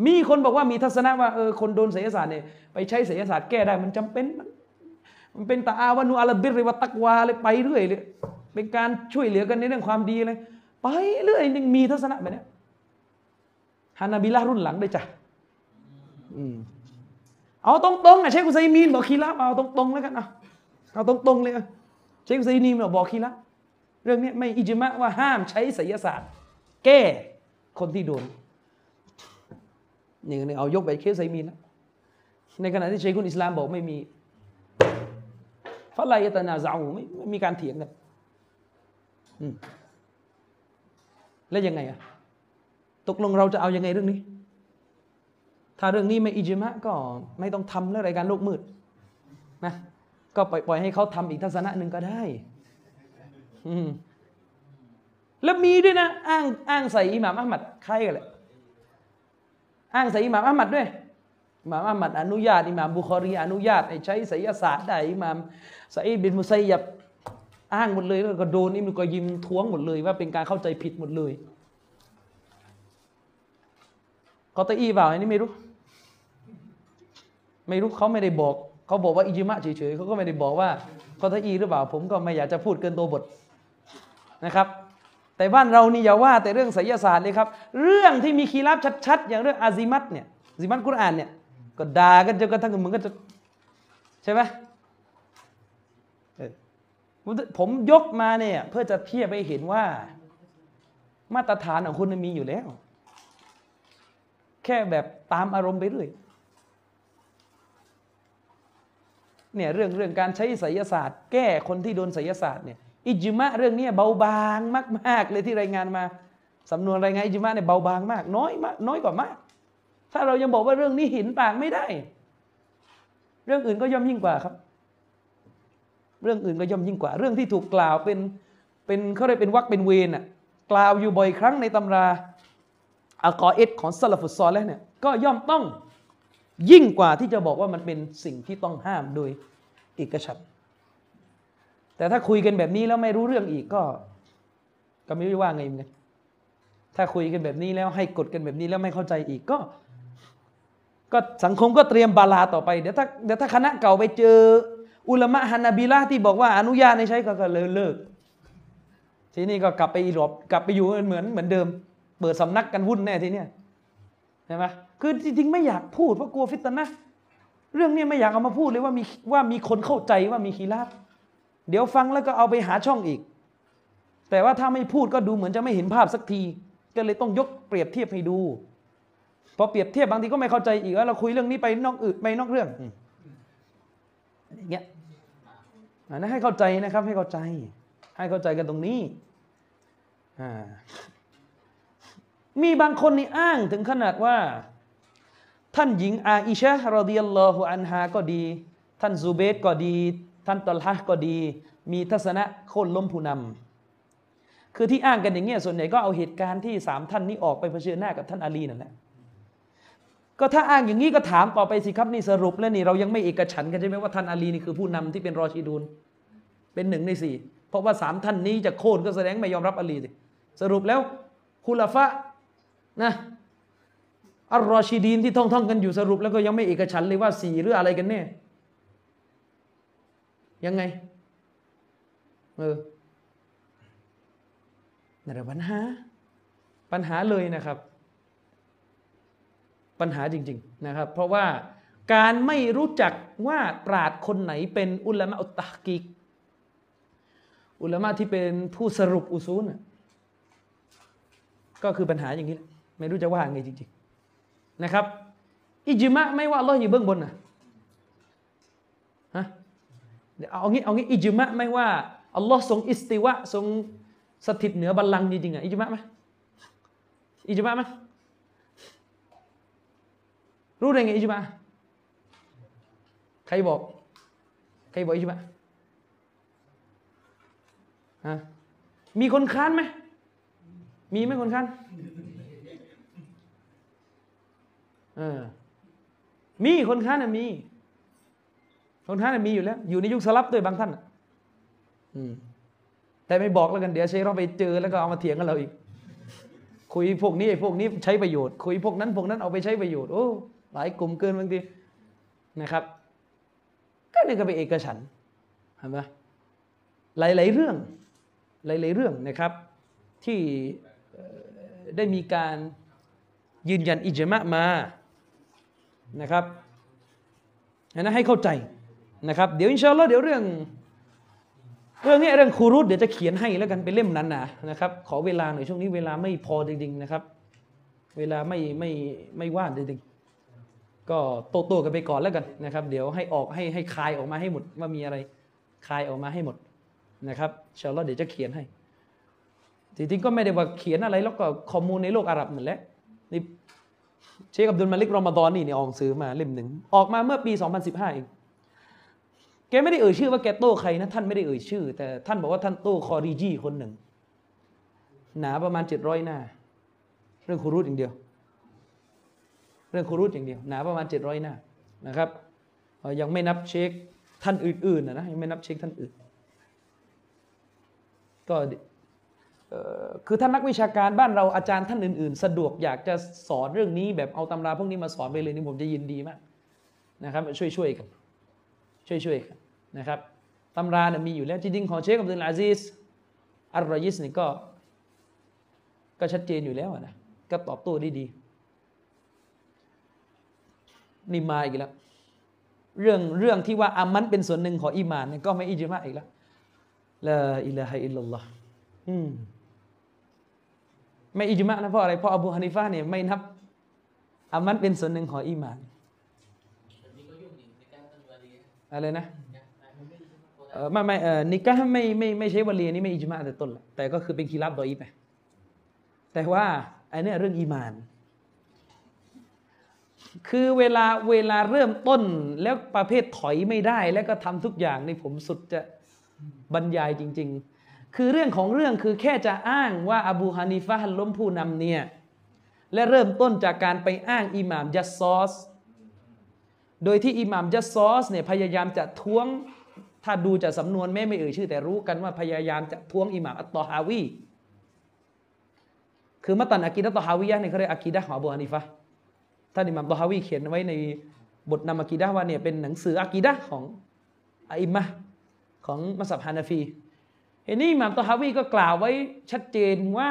มีคนบอกว่ามีทัศนะว่าเออคนโดนไสยศาสตร์เนี่ยไปใช้ไสยศาสตร์แก้ได้มันจำเป็นมันเป็นตาอาวานูอัลบิริวะตักวาเลยไปเรื่อยเลยเป็นการช่วยเหลือกันในเรื่องความดีเลยไปเรื่อยนึงมีทัศนะแบบนี้ฮานาบิลารุ่นหลังด้วยจ้ะเอาตรงๆอะเชคุซัยมีนบอกคีรับเอาตรงๆแล้วกันเอาเอาตรงๆเลยอะ เชคอุซัยมีนบอกคีรับเรื่องนี้ไม่อิจมะว่าห้ามใช้ไสยศาสตร์ แก้คนที่โดนนี่นี่เอายกไปเคสไซมีนนะในขณะที่เชคุนอิสลามบอกไม่มีฟะลายตนาซาอูไม่ไม่มีการเถียงกันแล้วยังไงอะตกลงเราจะเอายังไงเรื่องนี้ ถ้าเรื่องนี้ไม่อิจมะก็ไม่ต้องทำแล้วรายการโลกมืดนะ ก็ปล่อยให้เขาทำอีกทัศนะหนึ่งก็ได้ อืมแล้วมีด้วยนะ อ้างอ้างใส่อิหม่ามอัลมัดใครกันแหละอ้างใส่อิหม่ามอัลมัดด้วยอิหม่ามอัลมัดอนุญาตอิหม่ามบุคอรีอนุญาตให้ใช้ไสยศาสตร์ได้อิหม่ามไซอิดบินมุซัยยับอ้างหมดเลยแล้วก็โดนนี่มันก็ยิมท้วงหมดเลย ว่าเป็นการเข้าใจผิดหมดเลยกอตอีเปล่าอันนี้ไม่รู้ ไม่รู้เขาไม่ได้บอก เขาบอกว่าอิจิมะเฉยๆเขาก็ไม่ได้บอกว่ากอตอีหรือเปล่า ผมก็ไม่อยากจะพูดเกินตัวบทนะครับ แต่บ้านเรานี่อย่าว่าแต่เรื่องไสยศาสตร์เลยครับ เรื่องที่มีคีรับชัดๆ อย่างเรื่องอาซิมัตเนี่ยอาซิมัตกุรอานเนี่ยก็ด่ากันจนกระทั่งมึงก็จะใช่ไหมผมยกมาเนี่ยเพื่อจะเทียบให้เห็นว่า มาตรฐานของคุณมีอยู่แล้ว แค่แบบตามอารมณ์ไปเรื่อย เนี่ยเรื่องเรื่องการใช้ไสยศาสตร์ แก้คนที่โดนไสยศาสตร์เนี่ยอิจมะเรื่องนี้เบาบางมาก ๆ เลยที่รายงานมาสำนวนรายงานอิจมะเนี่ยเบาบางมาก น้อยมากน้อยกว่ามาก ถ้าเรายังบอกว่าเรื่องนี้หินปากไม่ได้ เรื่องอื่นก็ย่อมยิ่งกว่าครับ เรื่องอื่นก็ย่อมยิ่งกว่า เรื่องที่ถูกกล่าวเป็นเป็นเขาเรียกเป็นวักเป็นเวรอะกล่าวอยู่บ่อยครั้งในตำราอัลกอเอดของซาลฟุตซอลแล้วเนี่ยก็ย่อมต้อง ยิ่งกว่าที่จะบอกว่ามันเป็นสิ่งที่ต้องห้ามโดยเอกฉันแต่ถ้าคุยกันแบบนี้แล้วไม่รู้เรื่องอีกก็ ก็ไม่รู้ว่าไงเหมือนกันถ้าคุยกันแบบนี้แล้วให้กดกันแบบนี้แล้วไม่เข้าใจอีกก็ ก็สังคมก็เตรียมบาลาต่อไปเดี๋ยวถ้าเดี๋ยวถ้าคณะเก่าไปเจอ อุลามะฮานาบิละที่บอกว่าอนุญาตให้ใช้ก็ก็เลยเลิก ทีนี้ก็กลับไปอีรอบกลับไปอยู่เหมือนเหมือนเดิม เปิดสำนักกันวุ่นแน่ทีเนี้ยใช่ไหม คือจริงๆไม่อยากพูดเพราะกลัวฟิตนะเรื่องนี้ไม่อยากเอามาพูดเลยว่ามีว่ามีคนเข้าใจว่ามีคีราบเดี๋ยวฟังแล้วก็เอาไปหาช่องอีก แต่ว่าถ้าไม่พูดก็ดูเหมือนจะไม่เห็นภาพสักที ก็เลยต้องยกเปรียบเทียบให้ดูพอเปรียบเทียบบางทีก็ไม่เข้าใจอีกว่าเราคุยเรื่องนี้ไปนอกอื่นไปนอกเรื่องอย่างเงี้ยนะให้เข้าใจนะครับ ให้เข้าใจ ให้เข้าใจกันตรงนี้มีบางคนนี่อ้างถึงขนาดว่า ท่านหญิงอาอิชะรอดิยัลลอฮุอันฮาก็ดี ท่านซูเบตก็ดี ท่านตอลฮะก็ดี มีทัศนะโค่นล้มผู้นำคือที่อ้างกันอย่างเงี้ยส่วนใหญ่ก็เอาเหตุการณ์ที่สามท่านนี้ออกไปเผชิญหน้ากับท่านอาลีนั่นแหละก็ถ้าอ้างอย่างนี้ก็ถามต่อไปสิครับนี่สรุปแล้วนี่เรายังไม่เอกฉันกันใช่ไหมว่าท่านอาลีนี่คือผู้นำที่เป็นรอชีดูนเป็นหนึ่งในสี่เพราะว่าสามท่านนี้จะโค่นก็แสดงไม่ยอมรับอาลีสิสรุปแล้วคุลฟะนะ อัลรอชีดีนที่ท่องท่องกันอยู่สรุปแล้วก็ยังไม่เอกฉันเลยว่าสี่หรืออะไรกันแน่ยังไง เออนั่นแหละปัญหา ปัญหาเลยนะครับ ปัญหาจริง ๆนะครับ เพราะว่าการไม่รู้จักว่าปราดคนไหนเป็นอุลามะอุตตะกิก อุลามะที่เป็นผู้สรุปอุซูลก็คือปัญหาอย่างนี้ ไม่รู้จะว่าไงจริง ๆ นะครับ อิจมะไม่ว่าอัลลอฮ์อยู่เบื้องบนนะฮะเอางี้เอางี้อิจมะไม่ว่าอัลลอฮ์ทรงอิสติวะทรงสถิตเหนือบัลลังก์จริงๆอะอิจมะไหมอิจมะไหมรู้ได้ไงอิจมะใครบอก ใครบอกอิจมะฮะมีคนค้านไหมมีไหมคนค้าน มีคนค้านน่ะมี คนค้านน่ะมีอยู่แล้ว อยู่ในยุคสลับด้วยบางท่านอืมแต่ไม่บอกแล้วกันเดี๋ยวเชคเราไปเจอแล้วก็เอามาเถียงกันเราอีก คุยพวกนี้ไอ้พวกนี้ใช้ประโยชน์ คุยพวกนั้นพวกนั้นเอาไปใช้ประโยชน์โอ้หลายกลุ่มเกินบางทีนะครับ ก็นี่ก็เป็นเอกฉันท์เห็นไหมหลาย ๆ เรื่อง หลาย ๆ เรื่องนะครับ ที่เอ่อได้มีการยืนยันอิจมะมา นะครับอันนั้นให้เข้าใจนะครับ เดี๋ยวอินชาอัลลอฮ์เดี๋ยวเรื่อง เรื่องนี้เรื่องครูรุตเดี๋ยวจะเขียนให้แล้วกันเป็นเล่มนั้นนะนะครับ ขอเวลาหน่อยช่วงนี้เวลาไม่พอจริงๆนะครับ เวลาไม่ไม่ไม่ว่างจริงๆก็โตโต้กันไปก่อนแล้วกันนะครับ เดี๋ยวให้ออกให้ให้คลายออกมาให้หมดว่ามีอะไรคลายออกมาให้หมดนะครับอินชาอัลลอฮ์เดี๋ยวจะเขียนให้จริงๆก็ไม่ได้ว่าเขียนอะไรแล้วก็ข้อมูลในโลกอาหรับนั่นแหละนี่ เชคอับดุลมาลิกรอมฎอนนี่เนี่ยออกหนังสือมาเล่มหนึ่งออกมาเมื่อปี 2015เองแกไม่ได้เอ่ยชื่อว่าแกโต้ใครนะท่านไม่ได้เอ่ยชื่อ แต่ท่านบอกว่าท่านโต้คอรีจีคนหนึ่ง หนาประมาณ 700 หน้า เรื่องคูรุตอย่างเดียว เรื่องคูรุตอย่างเดียว หนาประมาณ 700 หน้านะครับยังไม่นับเช็คท่านอื่นๆนะนะยังไม่นับเช็คท่านอื่น ก็ คือท่านนักวิชาการบ้านเราอาจารย์ท่านอื่น ๆ สะดวกอยากจะสอนเรื่องนี้แบบเอาตำราพวกนี้มาสอนไปเลยนี่ผมจะยินดีมากนะครับช่วยๆกันช่วยๆกันนะครับตำราเนี่ยมีอยู่แล้วจริงๆของเชคอับดุลอาซิสอัลรอยิสนี่ก็ก็ชัดเจนอยู่แล้วนะก็ตอบโต้ได้ดีนี่มาอีกแล้ว เรื่องเรื่องที่ว่าอามันเป็นส่วนหนึ่งของอีมานเนี่ยก็ไม่อิจมาอีกแล้วละอิลาฮะอิลลัลลอฮ์อืม ไม่อิจมานะเพราะอะไรเพราะอบูฮานิฟะห์เนี่ยไม่นับอามันเป็นส่วนหนึ่งของอีมานนี้ก็ยุ่งดิในการตั้งวลีอะไรนะไม่ได้ยุ่งโคเออไม่ไม่เออนิกะไม่ไม่ไม่ใช่วลีนี้ไม่อิจมาแต่ต้นแหละแต่ก็คือเป็นคีรับดออีฟไปแต่ว่าไอ้เนี่ยเรื่องอีมาน คือเวลาเวลาเริ่มต้นแล้วประเภทถอยไม่ได้ แล้วก็ทำทุกอย่างในผมสุดจะบรรยายจริง ๆ คือเรื่องของเรื่องคือแค่จะอ้างว่าอบูฮานิฟะล้มผู้นำเนี่ย และเริ่มต้นจากการไปอ้างอิหม่ามยัสซอส โดยที่อิหม่ามยัสซอสเนี่ยพยายามจะท้วง ถ้าดูจากสำนวนแม่ไม่เอ่ยชื่อ แต่รู้กันว่าพยายามจะท้วงอิหม่ามอัตตอฮาวีคือมัตันอากีดะตอฮาวียะเนี่ยเขาเรียกอากีดะห์ของอบูฮานิฟะท่านอิหม่ามตอฮาวีเขียนไว้ในบทนำอากีดะว่าเนี่ยเป็นหนังสืออากีดะของอิมมะห์ของมัสยิดฮานาฟี เห็นนี่อิหม่ามตอฮาวีก็กล่าวไว้ชัดเจนว่า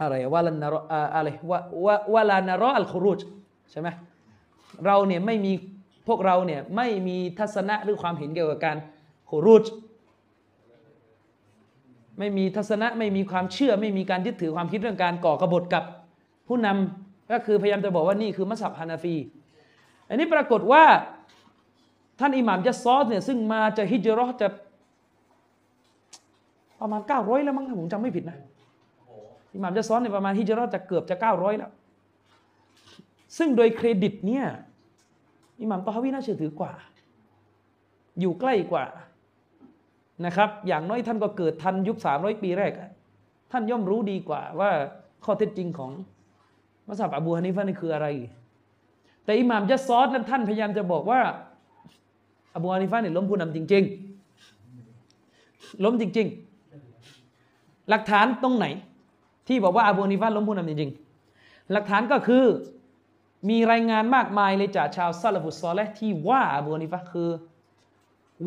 อะไรวะลันนารออะไรวะวะวะลานารออัลคุรุจใช่ไหมเราเนี่ยไม่มีพวกเราเนี่ยไม่มีทัศนะหรือความเห็นเกี่ยวกับการโครูจไม่มีทัศนะไม่มีความเชื่อ ไม่มีการยึดถือความคิดเรื่องการก่อกบฏกับผู้นำก็คือพยายามจะบอกว่านี่คือมัสยิดฮานาฟี อันนี้ปรากฏว่าท่านอิหม่ามยัสซอสเนี่ยซึ่งมาจะฮิจราะห์จะ ประมาณ 900 แล้วมั้งถ้าผมจำไม่ผิดนะอิหม่ามยัสซอสเนี่ยประมาณฮิจเราะห์จะเกือบจะ 900 แล้ว ซึ่งโดยเครดิตเนี่ยอิหม่ามตอฮาวีน่าเชื่อถือกว่า อยู่ใกล้กว่านะครับ อย่างน้อยท่านก็เกิดทันยุค 300 ปีแรก ท่านย่อมรู้ดีกว่าว่าข้อเท็จจริงของมัสยิดอบูฮานิฟะนี่คืออะไร แต่อิหม่ามยัสซอสนั้นท่านพยายามจะบอกว่าอบูฮานิฟะเนี่ยล้มผู้นำจริง ๆ ล้มจริง ๆ หลักฐานตรงไหน ที่บอกว่าอบูนิฟะห์ล้มผู้นำจริงๆ หลักฐานก็คือมีรายงานมากมายเลยจากชาวซาลฟุสซอลและที่ว่าอบูนิฟะห์คือ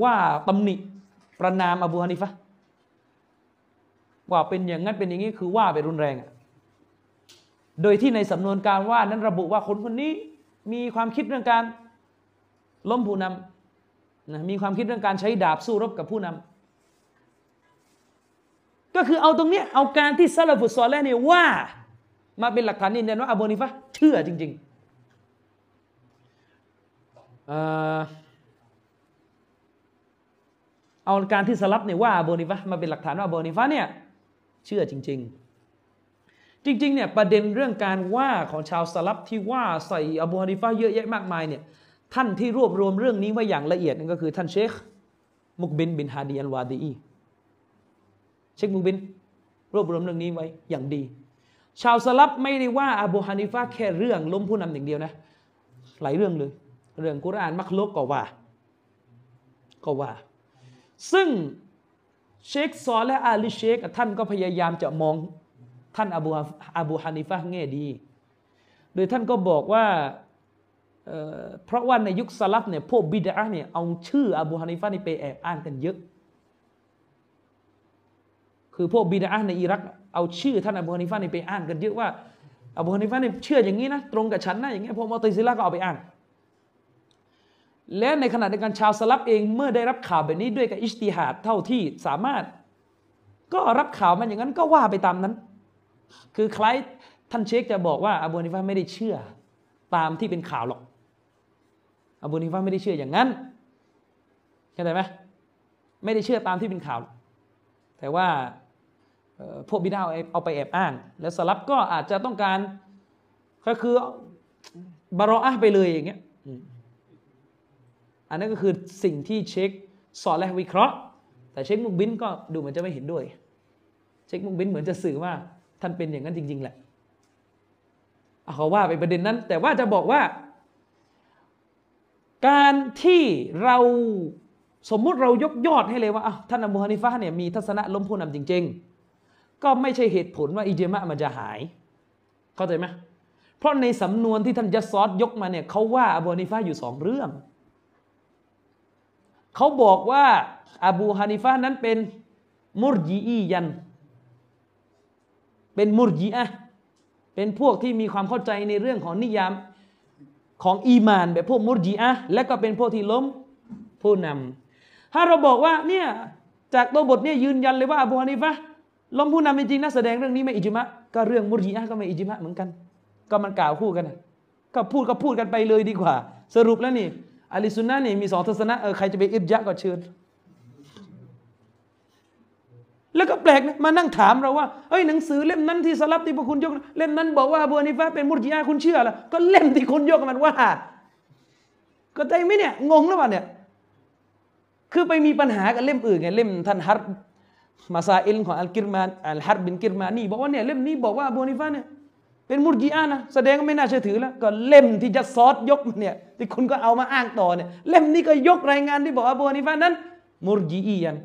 ว่าตำหนิประนามอบูฮานิฟะห์ว่าเป็นอย่างนั้นเป็นอย่างนี้คือว่าไปรุนแรงโดยที่ในสำนวนการว่านั้นระบุว่าคนคนนี้มีความคิดเรื่องการล้มผู้นำนะมีความคิดเรื่องการใช้ดาบสู้รบกับผู้นำ ก็คือเอาตรงเนี้ยเอาการที่ซาลฟุสซอลและเนี่ยว่า มาเป็นหลักฐานยืนยันว่าอบูนิฟะเชื่อจริงๆเอาการที่สลับเนี่ยว่าอบูนิฟะมาเป็นหลักฐานว่าอบูนิฟะเนี่ยเชื่อจริง ๆจริงๆเนี่ยประเด็นเรื่องการว่าของชาวสลับที่ว่าใส่อบูฮานิฟะเยอะแยะมากมายเนี่ยท่านที่รวบรวมเรื่องนี้ไว้อย่างละเอียดนั่นก็คือท่านเชคมุกบินบินฮาดีอัลวาดีอี เชคมุกบิน รวบรวมเรื่องนี้ไว้อย่างดี ชาวสลับไม่ได้ว่าอบูฮานิฟะห์แค่เรื่องล้มผู้นำอย่างเดียวนะ หลายเรื่องเลย เรื่องกุรอานมักลุกก็ว่า ก็ว่า ซึ่งเชคซอและอาลีเชคท่านก็พยายามจะมองท่านอบูอบูฮานิฟะแง่ดี โดยท่านก็บอกว่าเเพราะว่าในยุคสลับเนี่ยพวกบิดาเนี่ยเอาชื่ออบูฮานิฟะนี่ไปแอบอ้างกันเยอะ คือพวกบิดาในอิรักเอาชื่อท่านอบูฮานิฟะห์นี่ไปอ้างกันเยอะว่าอบูฮานิฟะห์นี่เชื่ออย่างนี้นะตรงกับฉันนะอย่างเงี้ยพวกมอติซิละก็เอาไปอ้าง และในขณะเดียวกันชาวสลับเองเมื่อได้รับข่าวแบบนี้ด้วยกับอิสติฮาดเท่าที่สามารถ ก็รับข่าวมันอย่างนั้นก็ว่าไปตามนั้น คือคล้ายท่านเชคจะบอกว่าอบูฮานิฟะห์ไม่ได้เชื่อตามที่เป็นข่าวหรอกอบูฮานิฟะห์ไม่ได้เชื่ออย่างนั้นเข้าใจไหมไม่ได้เชื่อตามที่เป็นข่าว แต่ว่า พวกบิดาเอาเอาไปแอบอ้าง แล้วสลับก็อาจจะต้องการก็คือบารออะไปเลยอย่างเงี้ยอันนั้นก็คือสิ่งที่เช็คสอนและวิเคราะห์ แต่เช็คมุกบินก็ดูเหมือนจะไม่เห็นด้วย เช็คมุกบินเหมือนจะสื่อว่าท่านเป็นอย่างนั้นจริง ๆ แหละอะเขาว่าไปประเด็นนั้น แต่ว่าจะบอกว่า การที่เราสมมุติเรายกยอดให้เลยว่าท่านอบูฮานิฟะเนี่ยมีทัศนะล้มผู้นำจริง ๆ ก็ไม่ใช่เหตุผลว่าอิเจมะมันจะหาย เข้าใจไหมเพราะในสำนวนที่ท่านยัสซอดยกมาเนี่ยเขาว่าอบูฮานิฟะห์อยู่สองเรื่องเขาบอกว่าอบูฮานิฟะห์นั้นเป็นมุรจีอียัน เป็นมุรจีอะเป็นพวกที่มีความเข้าใจในเรื่องของนิยามของอีมาน แบบพวกมุรจีอะและก็เป็นพวกที่ล้มผู้นำถ้าเราบอกว่าเนี่ยจากตัวบทเนี่ยยืนยันเลยว่าอบูฮานิฟะห์ ล้มผู้นำจริงนะแสดงเรื่องนี้ไม่อิจมะก็เรื่องมุรีอะก็ไม่อิจมะเหมือนกัน ก็มันกล่าวคู่กันก็พูดก็พูดกันไปเลยดีกว่า สรุปแล้วนี่อะลิสุนนะนี่มีสองทัศนะเออใครจะไปอิบยะก็เชิญแล้วก็แปลกนะมานั่งถามเราว่าเฮ้ยหนังสือเล่มนั้นที่สลับที่พวกคุณยก เล่มนั้นบอกว่าบูฮานิฟะห์เป็นมุรจิอะคุณเชื่อหรอก็เล่มที่คุณยกมันว่า ก็ใจไหมเนี่ยงงหรือเปล่าเนี่ย คือไปมีปัญหากับเล่มอื่นไงเล่มท่านฮัร มาซาอิลของอัลกิรมานอัลฮัรบินกิรมานี่บอกว่าเนี่ยเล่มนี้บอกว่าอบูนิฟะห์เนี่ยเป็นมุรจิอะห์นะแสดงว่าไม่น่าเชื่อถือแล้ว ก็เล่มที่จะซอดยกเนี่ยที่คุณก็เอามาอ้างต่อเนี่ยเล่มนี้ก็ยกรายงานที่บอกว่าอบูนิฟะห์นั้น มุรจิอียัน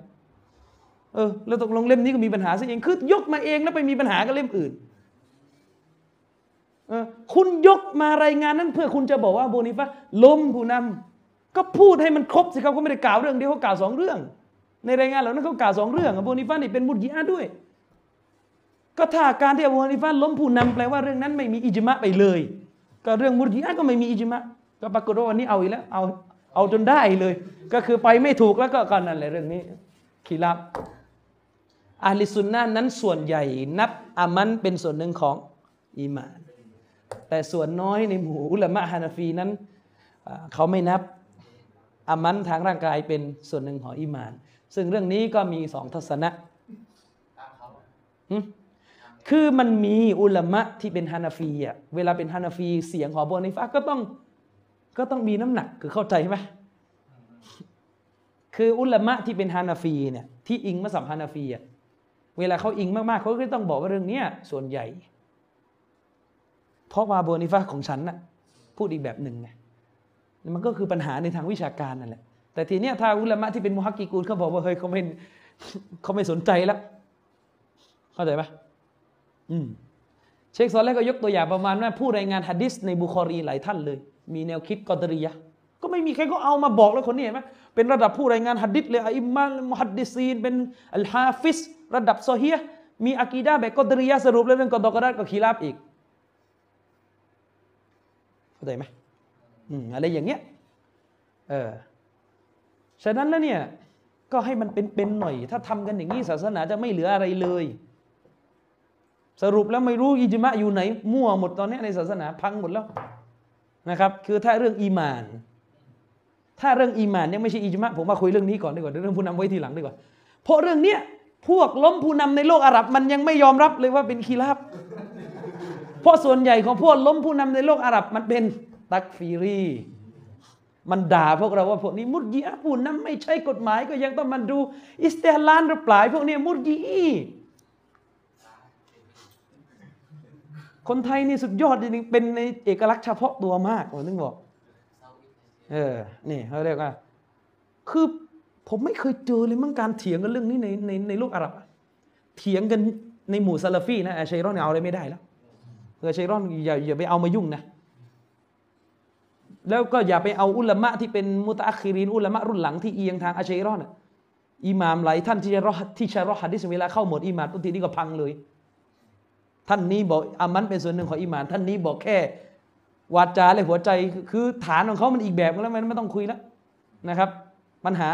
เออแล้วตกลงเล่มนี้ก็มีปัญหาซะเองคือยกมาเองแล้วไปมีปัญหากับเล่มอื่นเออคุณยกมารายงานนั้นเพื่อคุณจะบอกว่าโบนิฟะล้มผู้นำก็พูดให้มันครบสิครับเขาไม่ได้กล่าวเรื่องเดียวเขากล่าวสองเรื่อง ในรายงานเหล่านั้นเขากล่าวสองเรื่องโบนิฟะนี่เป็นมุดยิอาด้วย ก็ถ้าการที่อบูฮานิฟะล้มผู้นำแปลว่าเรื่องนั้นไม่มีอิจมะไปเลย ก็เรื่องมุดยิอาก็ไม่มีอิจมะก็ปรากฏว่าวันนี้เอาอีกแล้วเอาเอาจนได้เลย ก็คือไปไม่ถูกแล้วก็ก็นั่นแหละเรื่องนี้ขีรับอาลิสุนนะห์นั้นส่วนใหญ่นับอามันเป็นส่วนหนึ่งของอีมาน แต่ส่วนน้อยในหมู่อุลามะฮานาฟีนั้นเขาไม่นับอามันทางร่างกายเป็นส่วนหนึ่งของอีมาน ซึ่งเรื่องนี้ก็มีสองทัศนะตามเขาอะหึคือมันมีอุลามะที่เป็นฮานาฟีอะเวลาเป็นฮานาฟีเสียงของอบูฮานิฟะห์ก็ต้องก็ต้องมีน้ำหนักคือเข้าใจไหมคืออุลามะที่เป็นฮานาฟีเนี่ยที่อิงมัสยิดฮานาฟีอะเวลาเขาอิงมากๆเขาก็ต้องบอกว่าเรื่องเนี้ยส่วนใหญ่ เพราะว่าโบนิฟะของฉันน่ะพูดอีกแบบหนึ่งไงมันก็คือปัญหาในทางวิชาการนั่นแหละ แต่ทีเนี้ยถ้าอุลามะที่เป็นมุฮักกิกูลเขาบอกว่าเฮ้ยเขาไม่เขาไม่สนใจแล้วเข้าใจปะอืมเชคซอลแรกก็ยกตัวอย่างประมาณว่าผู้รายงานฮะดิษในบุคอรีหลายท่านเลย มีแนวคิดกอดรียะก็ไม่มีใครก็เอามาบอกแล้วคนนี้เห็นไหมเป็นระดับผู้รายงานฮะดิษเลยอิมามมุฮัดดิซีนเป็นอัลฮาฟิซระดับซอฮียมีอากีดะห์แบบกอดรียะสรุปแล้วเรื่องกอดอกอดัรก็คิลาฟอีกเข้าใจไหมอืมอะไรอย่างเงี้ยเออ ฉะนั้นแล้วเนี่ยก็ให้มันเป็นๆหน่อย ถ้าทำกันอย่างนี้ศาสนาจะไม่เหลืออะไรเลย สรุปแล้วไม่รู้อิจมะอยู่ไหน มั่วหมดตอนนี้ในศาสนาพังหมดแล้วนะครับ คือถ้าเรื่องอีมาน ถ้าเรื่องอีมานยังไม่ใช่อิจมะผมมาคุยเรื่องนี้ก่อนดีกว่าเรื่องผู้นำไว้ทีหลังดีกว่าเพราะเรื่องเนี้ยพวกล้มผู้นำในโลกอาหรับ มันยังไม่ยอมรับเลยว่าเป็นคีราบเพราะส่วนใหญ่ของพวกล้มผู้นำในโลกอาหรับมันเป็นตักฟีรี มันด่าพวกเราว่าพวกนี้มุดยีอะห์ผู้นไม่ใช่กฎหมายก็ยังต้องมาดู อิสติฮลานหรือเปล่าพวกนี้มุดยีอีคนไทยนี่สุดยอดจริงเป็นในเอกลักษณ์เฉพาะตัวมากผมถึงบอก เออเนี่เขาเรียกว่า คือผมไม่เคยเจอเลยมั้งการเถียงกันเรื่องนี้ในในในโลกอาหรับ เถียงกันในหมู่ซาลาฟีนะอาชัยรอนเอาอะไรไม่ได้แล้วเอออาชัยรอนอย่าอย่าไปเอามายุ่งนะ แล้วก็อย่าไปเอาอุลามะที่เป็นมุตะอัคคิรินอุลามะรุ่นหลังที่เอียงทางอาชัยรอนอะอิหมามหลายท่านที่จะรอที่ชะรอฮัดดิสเวลาเข้าหมวดอิหมานบางทีนี่ก็พังเลย ท่านนี้บอกอามัลเป็นส่วนหนึ่งของอิหมานท่านนี้บอกแค่วาจาและหัวใจคือคือฐานของเขามันอีกแบบแล้วมันไม่ต้องคุยแล้วนะครับ ปัญหา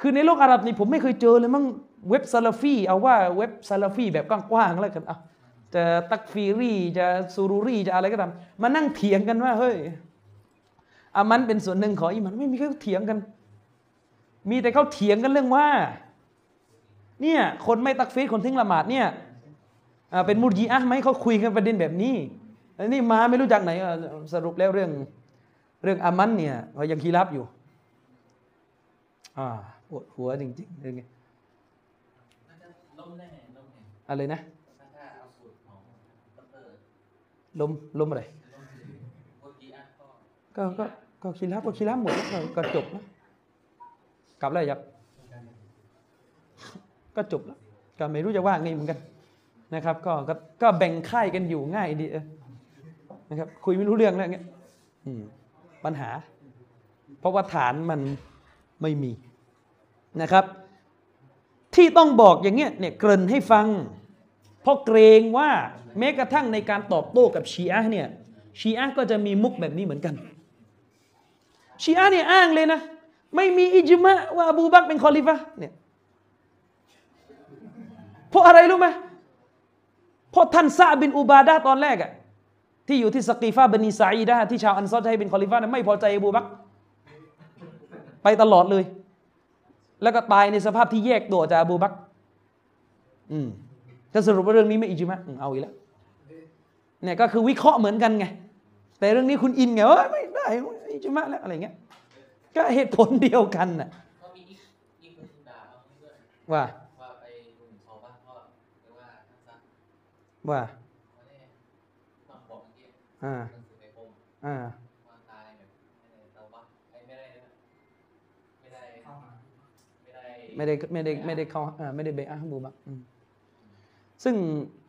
คือในโลกอาหรับนี่ผมไม่เคยเจอเลยมั้งเว็บซาลาฟีเอาว่าเว็บซาลาฟีแบบกว้างๆแล้วกันเอาจะตักฟีรีจะซูรูรีจะอะไรก็ตามมานั่งเถียงกันว่าเฮ้ย อามันเป็นส่วนหนึ่งของอิมานไม่มีใครเถียงกัน มีแต่เขาเถียงกันเรื่องว่า เนี่ยคนไม่ตักฟีรคนทิ้งละหมาดเนี่ยอ่าเป็นมุดีอะไหมเขาคุยกันประเด็นแบบนี้อันนี้มาไม่รู้จักไหนสรุปแล้วเรื่องเรื่องอามันเนี่ยเขายังคีรับอยู่อ่าปวดหัวจริงๆเรื่องนี้น่าจะล้มแน่ล้มแน่อะไรนะลมลมอะไร ก็ก็ก็คีรับก็คีรับหมดแล้วก็จบแล้วกลับแล้วยับก็จบแล้วก็ไม่รู้จะว่าไงเหมือนกันนะครับก็ก็ก็แบ่งค่ายกันอยู่ง่ายดีเออนะครับ คุยไม่รู้เรื่องแล้วอย่างเงี้ยปัญหา เพราะว่าฐานมันไม่มีนะครับ ที่ต้องบอกอย่างเงี้ยเนี่ยเกริ่นให้ฟัง เพราะเกรงว่าแม้กระทั่งในการตอบโต้กับชีอะเนี่ยชีอะก็จะมีมุกแบบนี้เหมือนกัน ชีอะเนี่ยอ้างเลยนะ ไม่มีอิจมะว่าอบูบักเป็นคอลิฟะเนี่ยเพราะอะไรรู้ไหมเพราะท่านซาบินอุบาดะห์ตอนแรกอะที่อยู่ที่สกีฟาบนีซาอีดะห์ที่ชาวอันซอรจะให้เป็นคอลิฟะเนี่ยไม่พอใจอบูบักไปตลอดเลย แล้วก็ตายในสภาพที่แยกตัวจากอบูบักอืมจะสรุปว่าเรื่องนี้ไม่อิจมะเอาอีกแล้วเนี่ยก็คือวิเคราะห์เหมือนกันไง แต่เรื่องนี้คุณอินไงว่าไม่ได้อิจมะแล้วอะไรเงี้ยก็เหตุผลเดียวกันน่ะก็มีอีกอีกคนด่าเอาด้วยว่าว่าไปดูหมิ่นชาวบ้านก็หรือว่าท่านซักว่าเขาเนี่ยมาบอกเมื่อกี้อ่าหนังสือในกรมอ่าว่าตายแบบไม่ได้เตาบ้าไอ้ไม่ได้ไม่ได้ไม่ได้ไม่ได้ไม่ได้ไม่ได้เข้าอ่าไม่ได้บัยอะห์อบูบักรอืมซึ่ง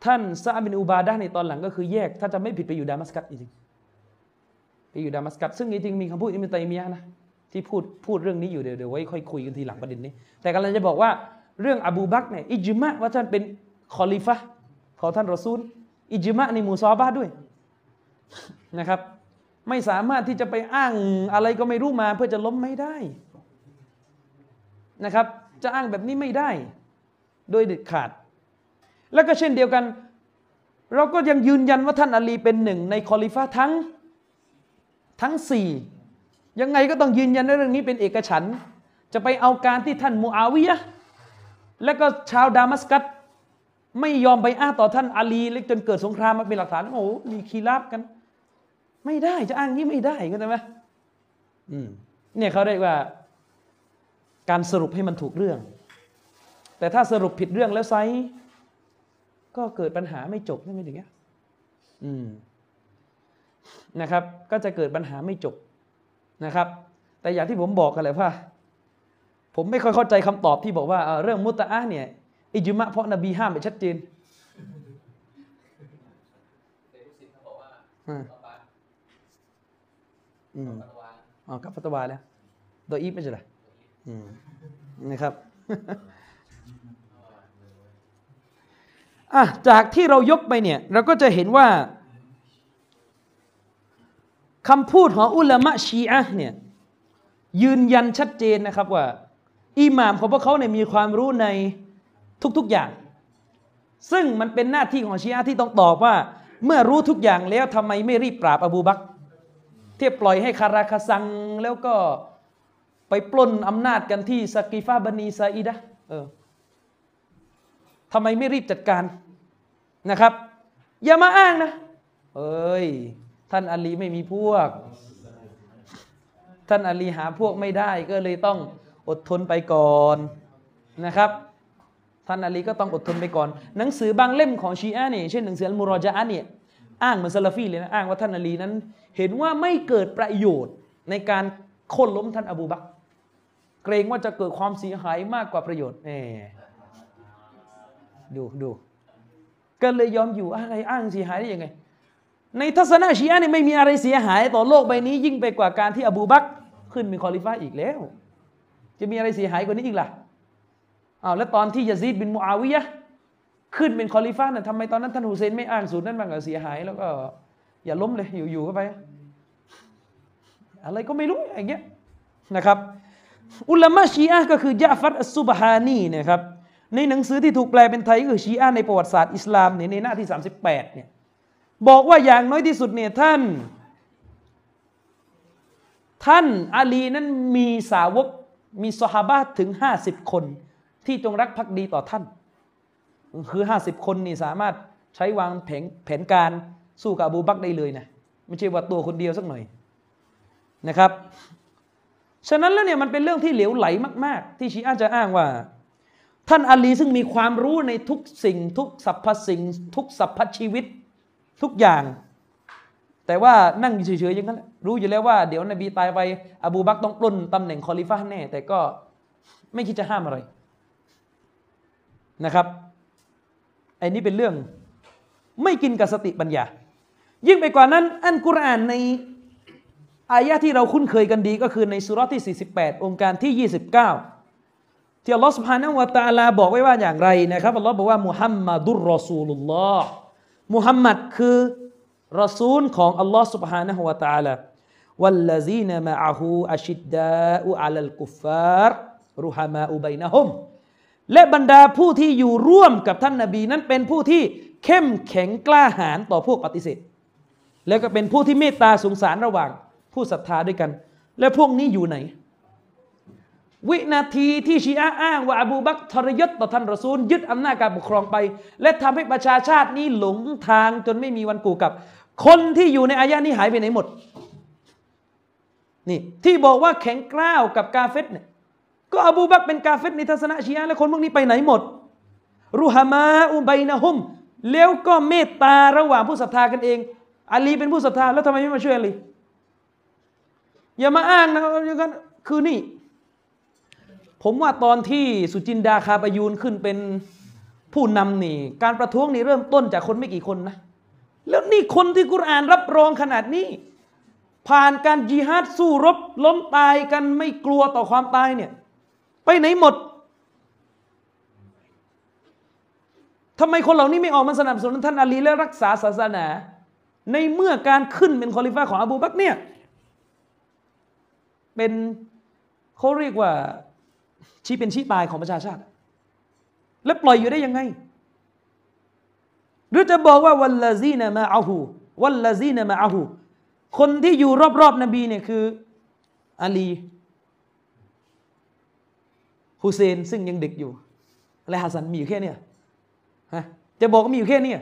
ท่านซาบินอุบาดะห์ในตอนหลังก็คือแยก ถ้าจะไม่ผิดไปอยู่ดามัสกัสจริงๆ ไปอยู่ดามัสกัสซึ่งจริงๆมีคำพูดอิบนุตัยมียะนะที่พูดพูดเรื่องนี้อยู่เดี๋ยวเดี๋ยวไว้ค่อยคุยกันทีหลังประเด็นนี้ แต่กำลังจะบอกว่าเรื่องอบูบักเนี่ยอิจมะว่าท่านเป็นคอลิฟะของท่านรอซูล อิจมะในหมู่ซอฮาบะด้วยนะครับ ไม่สามารถที่จะไปอ้างอะไรก็ไม่รู้มาเพื่อจะล้มไม่ได้นะครับ จะอ้างแบบนี้ไม่ได้ โดยเด็ดขาด แล้วก็เช่นเดียวกัน เราก็ยังยืนยันว่าท่านอาลีเป็นหนึ่งในคอลิฟะทั้ง ทั้งสี่ยังไงก็ต้องยืนยันว่าเรื่องนี้เป็นเอกฉันท์จะไปเอาการที่ท่านมูอาวิยะห์และก็ชาวดามัสกัสไม่ยอมไปอ้างต่อท่านอาลีเลยจนเกิดสงครามมาเป็นหลักฐานโอ้โหมีคีราบกัน ไม่ได้จะอ้างนี้ไม่ได้เข้าใจไหมอืมเนี่ยเขาเรียกว่า การสรุปให้มันถูกเรื่อง แต่ถ้าสรุปผิดเรื่องแล้วไซส์ก็เกิดปัญหาไม่จบใช่ไหมอย่างเงี้ยอืม นะครับ ก็จะเกิดปัญหาไม่จบนะครับ แต่อย่างที่ผมบอกกันเลยว่า ผมไม่ค่อยเข้าใจคำตอบที่บอกว่าเอ่อเรื่องมุตตะอะห์เนี่ยอิจมะเพราะนบีห้ามไปชัดเจนเด็กลูกศิษย์เขาบอกว่าอืมต่อไปอืมปัตวาอ๋อกับฟัตวาแล้วโดยอีฟไม่ใช่เหรออืมนะครับอะจากที่เรายกไปเนี่ย เราก็จะเห็นว่า คำพูดของอุลามะชีอะเนี่ยยืนยันชัดเจนนะครับว่า อิหม่ามของพวกเขาเนี่ยมีความรู้ในทุกๆอย่าง ซึ่งมันเป็นหน้าที่ของชีอะที่ต้องตอบว่า เมื่อรู้ทุกอย่างแล้วทำไมไม่รีบปราบอบูบักรที่ปล่อยให้คาราคาซังแล้วก็ไปปล้นอำนาจกันที่สกีฟาบันีซาอิดะเออทำไมไม่รีบจัดการนะครับ อย่ามาอ้างนะ เอ้ย ท่านอาลีไม่มีพวก ท่านอาลีหาพวกไม่ได้ก็เลยต้องอดทนไปก่อนนะครับ ท่านอาลีก็ต้องอดทนไปก่อน หนังสือบางเล่มของชีอะห์เนี่ยเช่นหนังสืออัลมุรอจาอเนี่ยอ้างเหมือนซาลาฟีเลยนะอ้างว่าท่านอาลีนั้น เห็นว่าไม่เกิดประโยชน์ในการโค่นล้มท่านอบูบักเกรงว่าจะเกิดความเสียหายมากกว่าประโยชน์แหมดูดูก็เลยยอมอยู่อะไรอ้างเสียหายได้ยังไง ในทัศนะชีอะเนี่ยไม่มีอะไรเสียหาย ต่อโลกใบนี้ ยิ่งไปกว่าการที่อบูบักขึ้นเป็นคอลิฟ้าอีกแล้ว จะมีอะไรเสียหายกว่านี้อีกล่ะอ้าวแล้วตอนที่ยะซีดบินมูอาวิยะขึ้นเป็นคอลิฟ้าน่ะทำไมตอนนั้นท่านฮุเซนไม่อ้างสูตรนั้นบ้างก็เสียหาย แล้วก็ อย่าล้มเลยอยู่อยู่เข้าไป อะไรก็ไม่รู้อย่างเงี้ยนะครับ อุลามะชีอะก็คือยะฟัดอัสซุบฮานีนะครับในหนังสือที่ถูกแปลเป็นไทยก็คือชีอะในประวัติศาสตร์อิสลามเนี่ยในหน้าที่ 38เนี่ย บอกว่าอย่างน้อยที่สุดเนี่ยท่าน ท่านอาลีนั้นมีสาวกมีสหาบะถึง50คน ที่จงรักภักดีต่อท่าน คือ50คนนี่สามารถใช้วางแผนแผนการสู้กับอบูบักได้เลยนะไม่ใช่ว่าตัวคนเดียวสักหน่อยนะครับ ฉะนั้นแล้วเนี่ยมันเป็นเรื่องที่เหลวไหลมาก ๆ ที่ชีอะห์จะอ้างว่า ท่านอาลีซึ่งมีความรู้ในทุกสิ่ง ทุกสรรพสิ่ง ทุกสรรพชีวิต ทุกอย่าง แต่ว่านั่งเฉยๆอย่างนั้นรู้อยู่แล้วว่าเดี๋ยวนบีตายไปอบูบักต้องปล้นตำแหน่งคอลิฟะห์แน่ แต่ก็ไม่คิดจะห้ามอะไรนะครับไอ้นี้เป็นเรื่องไม่กินกับสติปัญญา ยิ่งไปกว่านั้น อันกุรอานในอายะที่เราคุ้นเคยกันดีก็คือในสุรที่ 48 องค์การที่ 29 ที่อัลลอฮฺสุบฮานะฮูวะตะอาลาบอกไว้ว่าอย่างไรนะครับอัลลอฮ์บอกว่ามุฮัมมัดุรรอซูลุลลอฮ์ มุฮัมมัดคือรอซูลของอัลลอฮ์ سبحانه และ تعالى วัลลซีนมะอะฮูอัชิดดาอุอัลลกุฟฟาร์รุฮามาอุบัยนะฮุมและบรรดาผู้ที่อยู่ร่วมกับท่านนบีนั้นเป็นผู้ที่เข้มแข็งกล้าหาญต่อพวกปฏิเสธ แล้วก็เป็นผู้ที่เมตตาสงสารระหว่าง ผู้ศรัทธาด้วยกัน และพวกนี้อยู่ไหน วินาทีที่ชีอะอ้างว่าอบูบักทรยศต่อท่านรอซูล ยึดอำนาจการปกครองไป และทำให้ประชาชาตินี้หลงทางจนไม่มีวันกูกลับ คนที่อยู่ในอายะนี้หายไปไหนหมดนี่ที่บอกว่าแข็งกร้าวกับกาเฟตเนี่ยก็อบูบักเป็นกาเฟตในทัศนะชีอะและคนพวกนี้ไปไหนหมดรูฮามาอุบัยนะฮุมแล้วก็เมตตาระหว่างผู้ศรัทธากันเองอาลีเป็นผู้ศรัทธาแล้วทำไมไม่มาช่วยอาลีอย่ามาอ้างนะอย่างนั้นคือนี่ ผมว่าตอนที่สุจินดาคาปยูนขึ้นเป็นผู้นำนี่ การประท้วงนี่เริ่มต้นจากคนไม่กี่คนนะ แล้วนี่คนที่กุรอานรับรองขนาดนี้ ผ่านการจิฮาดสู้รบล้มตายกันไม่กลัวต่อความตายเนี่ย ไปไหนหมดทำไมคนเหล่านี้ไม่ออกมาสนับสนุนท่านอาลีและรักษาศาสนา ในเมื่อการขึ้นเป็นคอลิฟ้าของอบูบักเนี่ย เป็นเขาเรียกว่า ชี้เป็นชี้ตายของประชาชาติ และปล่อยอยู่ได้ยังไง หรือจะบอกว่าوالذين معه والذين معهคนที่อยู่รอบๆนบีเนี่ยคืออาลีฮุเซนซึ่งยังเด็กอยู่และฮัสซันมีอยู่แค่เนี้ฮะจะบอกว่ามีอยู่แค่เนี้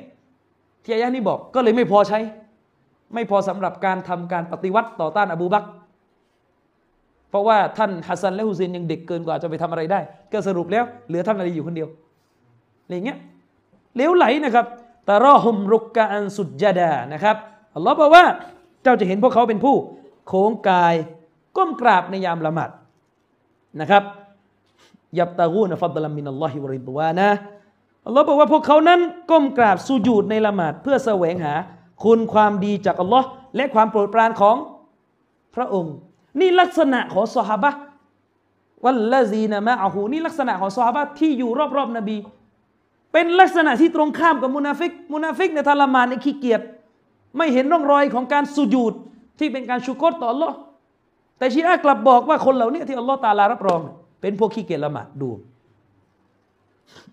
ที่อายะนี้บอกก็เลยไม่พอใช้ ไม่พอสำหรับการทำการปฏิวัติต่อต้านอบูบักร เพราะว่าท่านฮัสซันและฮุเซนยังเด็กเกินกว่าจะไปทำอะไรได้ ก็สรุปแล้วเหลือท่านอาลีอยู่คนเดียวอะไรเงี้ยเลี้ยวไหลนะครับตารอฮุมรุกกะอันสุดจดานะครับอัลลอฮ์บอกว่าเจ้าจะเห็นพวกเขาเป็นผู้ โค้งกายก้มกราบในยามละหมาดนะครับยับตากูนฟัดลัมมินัลลอฮิวริดวานะอัลลอฮ์บอกว่าพวกเขานั้นก้มกราบสุญูดในละหมาดเพื่อแสวงหา คุณความดีจากอัลลอฮ์และความโปรดปรานของพระองค์ นี่ลักษณะของสหบะวัลลซีนะมะอาหูนี่ลักษณะของสหบะที่อยู่รอบๆนบี เป็นลักษณะที่ตรงข้ามกับมุนาฟิก มุนาฟิกในทรมานในขี้เกียจไม่เห็นร่องรอยของการสุญูดที่เป็นการชุกรต่ออัลลอฮ์แต่ชีอะกลับบอกว่าคนเหล่านี้ที่อัลลอฮ์ตาลารับรอง เป็นพวกขี้เกียจละหมาดดู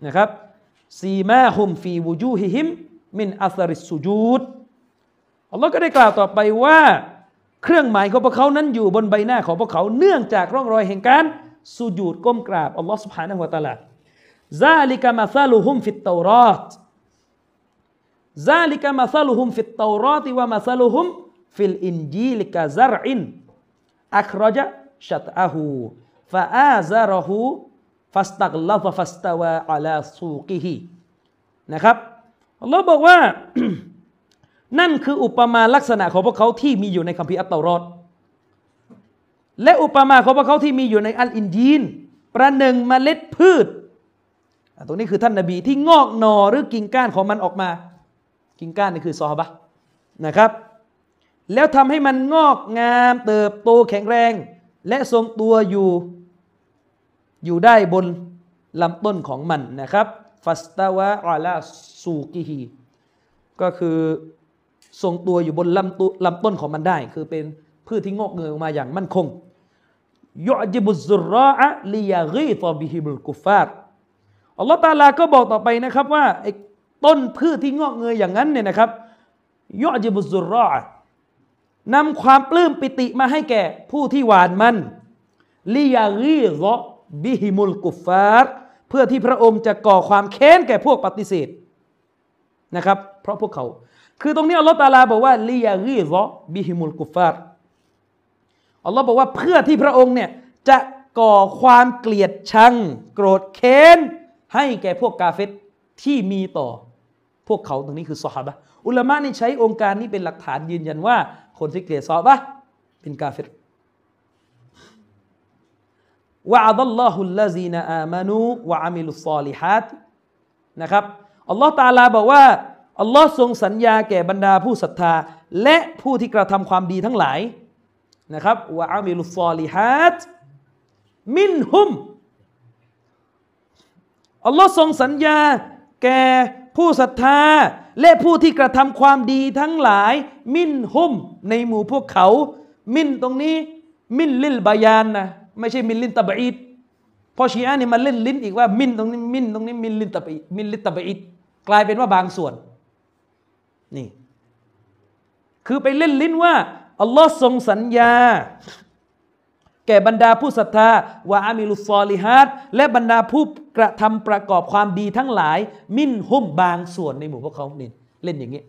นะครับسيماهم في وجوههم من أثر السجودอัลลอฮ์ก็ได้กล่าวต่อไปว่า เครื่องหมายของพวกเขานั้นอยู่บนใบหน้าของพวกเขาเนื่องจากร่องรอยแห่งการสุญูดก้มกราบอัลลอฮ์سبحانه وتعالى ذلك مثلهم في التوراة ذلك مثلهم في التوراة ومثلهم في الإنجيل كزرع أخرج شطأه فآزره فاستغلظ فاستوى على سوقهนะครับอัลลอฮ์บอกว่า นั่นคืออุปมาลักษณะของพวกเขาที่มีอยู่ในคัมภีร์อัตเตารอตและอุปมาของพวกเขาที่มีอยู่ในอัลอินจีนประหนึ่งเมล็ดพืชตรงนี้คือท่านนาบีที่งอกหนอหรือกิ่งก้านของมันออกมา กิ่งก้านนี่คือซอฮบะนะครับ แล้วทำให้มันงอกงามเติบโตแข็งแรง และทรงตัวอยู่อยู่ได้บนลำต้นของมันนะครับ ฟัสตาวะอัลาซูกิฮีก็คือ ทรงตัวอยู่บนลำตุลำต้นของมันได้ คือเป็นพืชที่งอกเงยออกมาอย่างมั่นคงยอจิบุซุรออะลียากีตอบิฮิบุลกุฟาร์อัลลอฮฺตาลาก็บอกต่อไปนะครับว่าไอ้ต้นพืชที่งอกเงยอย่างนั้นเนี่ยนะครับยอจิบุซุรออะนำความปลื้มปิติมาให้แก่ผู้ที่หวานมันลียากีรอบิฮิมุลกุฟาร์เพื่อที่พระองค์จะก่อความแค้นแก่พวกปฏิเสธนะครับ เพราะพวกเขา คือตรงนี้อัลลอฮฺตาลาบอกว่าليغيظ بهم الكفارอัลลอฮ์บอกว่าเพื่อที่พระองค์เนี่ยจะก่อความเกลียดชัง โกรธแค้น ให้แก่พวกกาเฟรที่มีต่อ พวกเขาตรงนี้คือซอฮาบะอุลามะนี่ใช้โองการนี้เป็นหลักฐานยืนยันว่า คนที่เกลียดซอฮาบะเป็นกาเฟรوعد الله الذين آمنواวะอามิลุสซอลิฮัตนะครับอัลลอฮ์ตาลาบอกว่า อัลลอฮ์ทรงสัญญาแก่บรรดาผู้ศรัทธา และผู้ที่กระทำความดีทั้งหลายนะครับวะอามิลุซอลิฮัตมินฮุมอัลลอฮ์ทรงสัญญาแก่ผู้ศรัทธา และผู้ที่กระทำความดีทั้งหลาย มินฮุม ในหมู่พวกเขา มินตรงนี้ من للبيانนะไม่ใช่من للتبعيضพอชีอะห์นี่มันเล่นลิ้นอีกว่าمن ตรงนี้ من ตรงนี้ من للتبعيض من للتبعيضกลายเป็นว่าบางส่วน นี่ คือไปเล่นลิ้นว่าอัลลอฮ์ทรงสัญญา แก่บรรดาผู้ศรัทธาوعملوا الصالحاتและบรรดาผู้กระทำประกอบความดีทั้งหลาย منهمบางส่วนในหมู่พวกเขานี่เล่นอย่างนี้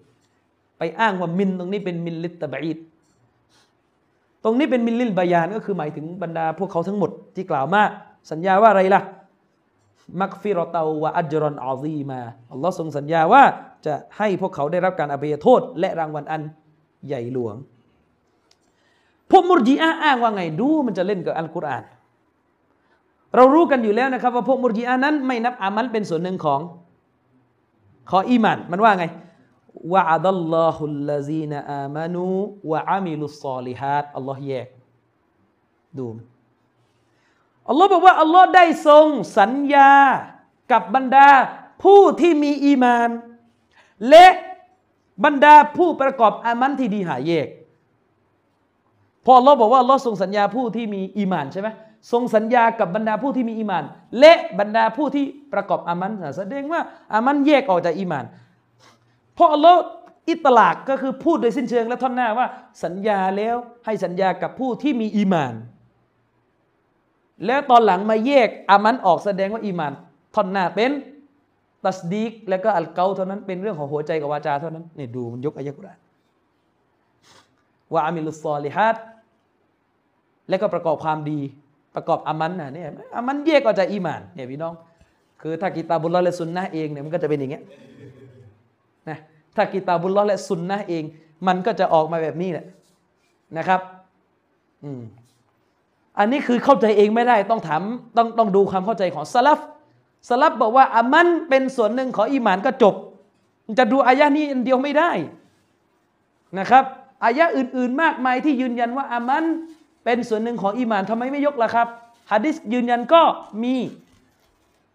ไปอ้างว่าمن ตรงนี้เป็น من للتبعيضตรงนี้เป็นمن للبيانก็คือหมายถึงบรรดาพวกเขาทั้งหมดที่กล่าวมาสัญญาว่าอะไรล่ะ مغفرة وأجرا عظيماอัลลอฮ์ทรงสัญญาว่า จะให้พวกเขาได้รับการอภัยโทษ และรางวัลอันใหญ่หลวง พวกมุรจีอะห์อ้างว่าไงดูมันจะเล่นกับอัลกุรอาน เรารู้กันอยู่แล้วนะครับ ว่าพวกมุรจีอะห์นั้นไม่นับอามัลเป็นส่วนหนึ่งของของอีมานมันว่าไงوعد الله الذين آمنوا وعملوا الصالحاتอัลลอฮ์แยกดูอัลลอฮ์บอกว่าอัลลอฮ์ได้ทรงสัญญากับบรรดาผู้ที่มีอีมาน และบรรดาผู้ประกอบอามัลที่ดีหายแยก พออัลลอฮ์บอกว่าอัลลอฮ์ทรงสัญญาผู้ที่มีอีมานใช่ไหมทรงสัญญากับบรรดาผู้ที่มีอีมาน และบรรดาผู้ที่ประกอบอามันแสดงว่าอามันแยกออกจากอีมานพอัลลอฮ์อิตลากก็คือพูดโดยสิ้นเชิงและท่อนหน้าว่า สัญญาแล้วให้สัญญากับผู้ที่มีอีมาน แล้วตอนหลังมาแยกอามันออกแสดงว่าอีมาน ท่อนหน้าเป็น ตัสดีกแล้วก็อัลเกาเท่านั้นเป็นเรื่องของหัวใจกับวาจาเท่านั้นนี่ดูมันยกอายะกุรานว่าอามิลุสซอลิฮัดและก็ประกอบความดีประกอบอามันนะเนี่ยอามันแยกออกจากอีมานเนี่ยพี่น้อง คือถ้ากิตาบุลลอฮ์และสุนนะเองเนี่ยมันก็จะเป็นอย่างเงี้ยนะถ้ากิตาบุลลอฮ์และสุนนะเอง มันก็จะออกมาแบบนี้แหละนะครับอืมอันนี้คือเข้าใจเองไม่ได้ต้องถามต้องต้องดูความเข้าใจของสลับ สลับบอกว่าอามันเป็นส่วนหนึ่งของอีหมานก็จบ จะดูอายะนี้อันเดียวไม่ได้นะครับอายะอื่นๆมากมายที่ยืนยันว่าอามันเป็นส่วนหนึ่งของอีหมานทำไมไม่ยกล่ะครับฮะดิษยืนยันก็มี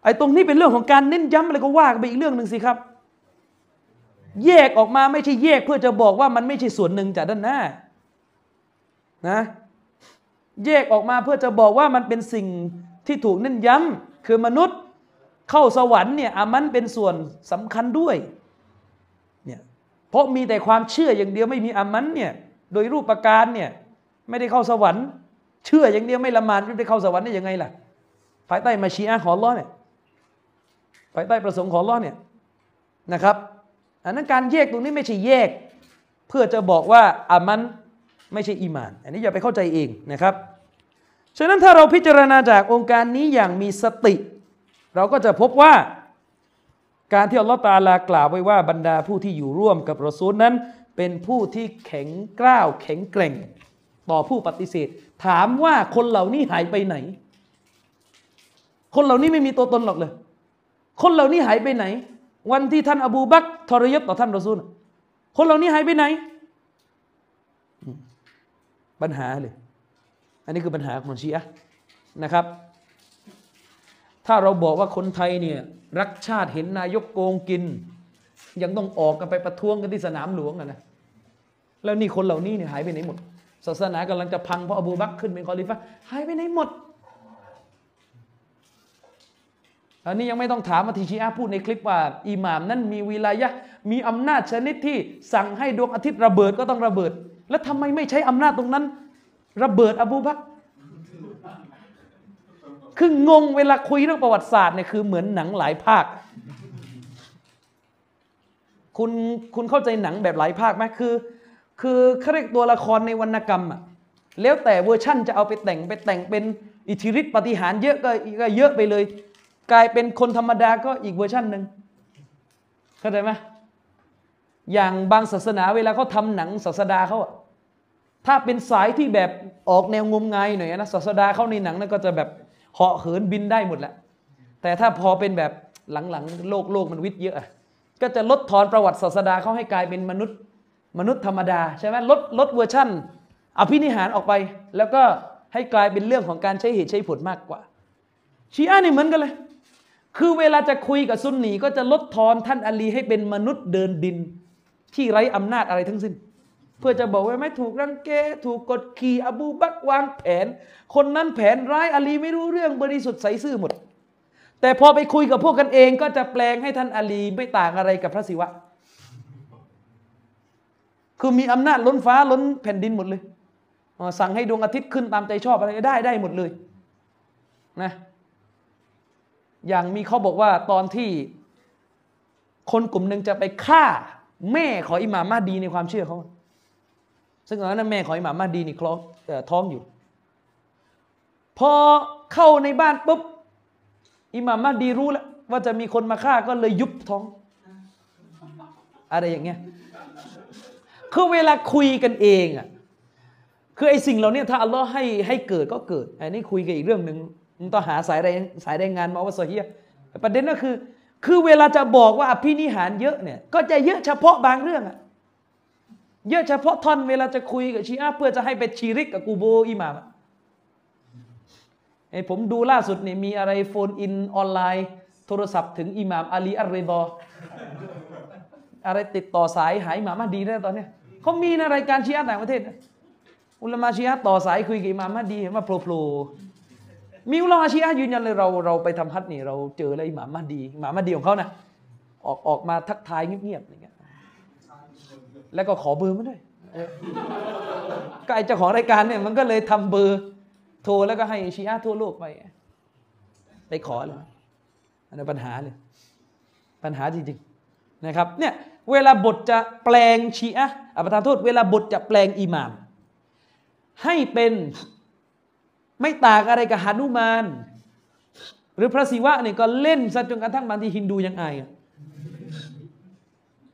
ไอ้ตรงนี้เป็นเรื่องของการเน้นย้ำอะไรก็ว่ากันไปอีกเรื่องหนึ่งสิครับ แยกออกมาไม่ใช่แยกเพื่อจะบอกว่ามันไม่ใช่ส่วนหนึ่งจากด้านหน้านะแยกออกมาเพื่อจะบอกว่ามันเป็นสิ่งที่ถูกเน้นย้ำคือมนุษย์ เข้าสวรรค์เนี่ยอามันเป็นส่วนสำคัญด้วยเนี่ยเพราะมีแต่ความเชื่ออย่างเดียวไม่มีอามันเนี่ยโดยรูปประการเนี่ยไม่ได้เข้าสวรรค์ เชื่ออย่างเดียวไม่ละมาดไม่ได้เข้าสวรรค์ได้ยังไงล่ะภายใต้มาชีอะห์ของลลอเนี่ยภายใต้ประสงค์ของลลอเนี่ยนะครับอันนั้นการแยกตรงนี้ไม่ใช่แยก เพื่อจะบอกว่าอามันไม่ใช่อีมาน อันนี้อย่าไปเข้าใจเองนะครับ ฉะนั้นถ้าเราพิจารณาจากองค์การนี้อย่างมีสติ เราก็จะพบว่าการที่อัลลอฮฺตาลากล่าวไว้ว่าบรรดาผู้ที่อยู่ร่วมกับรอซูลนั้น เป็นผู้ที่แข็งกร้าวแข็งแกร่ง ต่อผู้ปฏิเสธ ถามว่าคนเหล่านี้หายไปไหน คนเหล่านี้ไม่มีตัวตนหรอกเลย คนเหล่านี้หายไปไหน วันที่ท่านอบูบักทรยศต่อท่านรอซูลคนเหล่านี้หายไปไหน ปัญหาเลย อันนี้คือปัญหาของชีอะนะครับ ถ้าเราบอกว่าคนไทยเนี่ยรักชาติเห็นนายกโกงกิน ยังต้องออกกันไปประท้วงกันที่สนามหลวงอะนะแล้วนี่คนเหล่านี้เนี่ยหายไปไหนหมด ศาสนากำลังจะพังเพราะอบูบักขึ้นเป็นคอลิฟะหายไปไหนหมด อันนี้ยังไม่ต้องถามมาทีชีอะห์พูดในคลิปว่าอิหม่ามนั้นมีวิลายะมีอำนาจชนิดที่สั่งให้ดวงอาทิตย์ระเบิดก็ต้องระเบิด แล้วทำไมไม่ใช้อำนาจตรงนั้น ระเบิดอบูบักร คืองงเวลาคุยเรื่องประวัติศาสตร์เนี่ยคือเหมือนหนังหลายภาค คุณคุณเข้าใจหนังแบบหลายภาคไหมคือ คือเขาเรียกตัวละครในวรรณกรรมอะแล้วแต่เวอร์ชั่นจะเอาไปแต่งไปแต่งเป็นอิทธิฤทธิปฏิหารเยอะก็ก็เยอะไปเลย กลายเป็นคนธรรมดาก็อีกเวอร์ชันหนึ่งเข้าใจไหมอย่างบางศาสนาเวลาเขาทำหนังศาสดาเขาอะถ้าเป็นสายที่แบบออกแนวงมงายหน่อยนะศาสดาเขาในหนังนั้นก็จะแบบ เหาะเหินบินได้หมดแหละ แต่ถ้าพอเป็นแบบหลังๆ โลกโลกมันวิทย์เยอะ ก็จะลดทอนประวัติศาสดาเขาให้กลายเป็นมนุษย์ มนุษย์ธรรมดาใช่ไหมลดลดเวอร์ชั่นอภินิหารออกไป แล้วก็ให้กลายเป็นเรื่องของการใช้เหตุใช้ผลมากกว่า ชีอะนี่เหมือนกันเลย คือเวลาจะคุยกับซุนนีก็จะลดทอนท่านอาลีให้เป็นมนุษย์เดินดินที่ไร้อำนาจอะไรทั้งสิ้น เพื่อจะบอกว่าไม่ถูกรังแกถูกกดขี่อบูบักวางแผน คนนั้นแผนร้ายอาลีไม่รู้เรื่องบริสุทธิ์ใสซื่อหมด แต่พอไปคุยกับพวกกันเองก็จะแปลงให้ท่านอาลีไม่ต่างอะไรกับพระศิวะ คือมีอำนาจล้นฟ้าล้นแผ่นดินหมดเลยสั่งให้ดวงอาทิตย์ขึ้นตามใจชอบอะไรได้ได้หมดเลยนะอย่างมีเขาบอกว่าตอนที่คนกลุ่มหนึ่งจะไปฆ่าแม่ของอิหม่ามมาดีในความเชื่อเขา ซึ่งตอนนั้นแม่ของอิหม่ามมาดีนี่คลองเอ่ท้องอยู่ พอเข้าในบ้านปุ๊บอิหม่ามมาดีรู้แล้วว่าจะมีคนมาฆ่าก็เลยยุบท้อง อะไรอย่างเงี้ยคือเวลาคุยกันเองอะคือไอ้สิ่งเหล่านี้ถ้าอัลลอฮ์ให้ให้เกิดก็เกิดอันนี้คุยกันอีกเรื่องหนึ่งมันต้องหาสายรายงานสายรายงานมาว่าصحيحประเด็นก็คือ คือเวลาจะบอกว่าอภินิหารเยอะเนี่ย ก็จะเยอะเฉพาะบางเรื่องอะ เยอะเฉพาะท่อนเวลาจะคุยกับชีอะเพื่อจะให้ไปชีริกกับกูโบอิหม่ามอะไอ้ผมดูล่าสุดเนี่ยมีอะไร phone in ออนไลน์ โทรศัพท์ถึงอิหม่ามอาลีอัลเรดออะไรติดต่อสายหายหม่ามาดีได้ตอนเนี้ยเขามีนะรายการชีอะต่างประเทศ อุลามะชีอะต่อสายคุยกับอิหม่ามมาดีเห็นว่าโผล่โผล่มีอุลามะชีอะยืนยันเลยเราเราไปทำฮัจญ์นี่เราเจอแล้วอิหม่ามมาดีอิหม่ามมาดีของเขานะออกออกมาทักทายเงียบๆอย่างเงี้ย แล้วก็ขอเบอร์มาด้วยก็ไอเจ้าของรายการเนี่ยมันก็เลยทำเบอร์โทรแล้วก็ให้ชีอะทั่วโลกไป ไปขอเลยอันนั้นปัญหาเลย ปัญหาจริงๆนะครับเนี่ยเวลาบทจะแปลงชีอะอะประทานโทษ เวลาบทจะแปลงอิหมาม ให้เป็นไม่ต่างอะไรกับหานุมาน หรือพระศิวะเนี่ยก็เล่นซะจนกระทั่งบางทีฮินดูยังอาย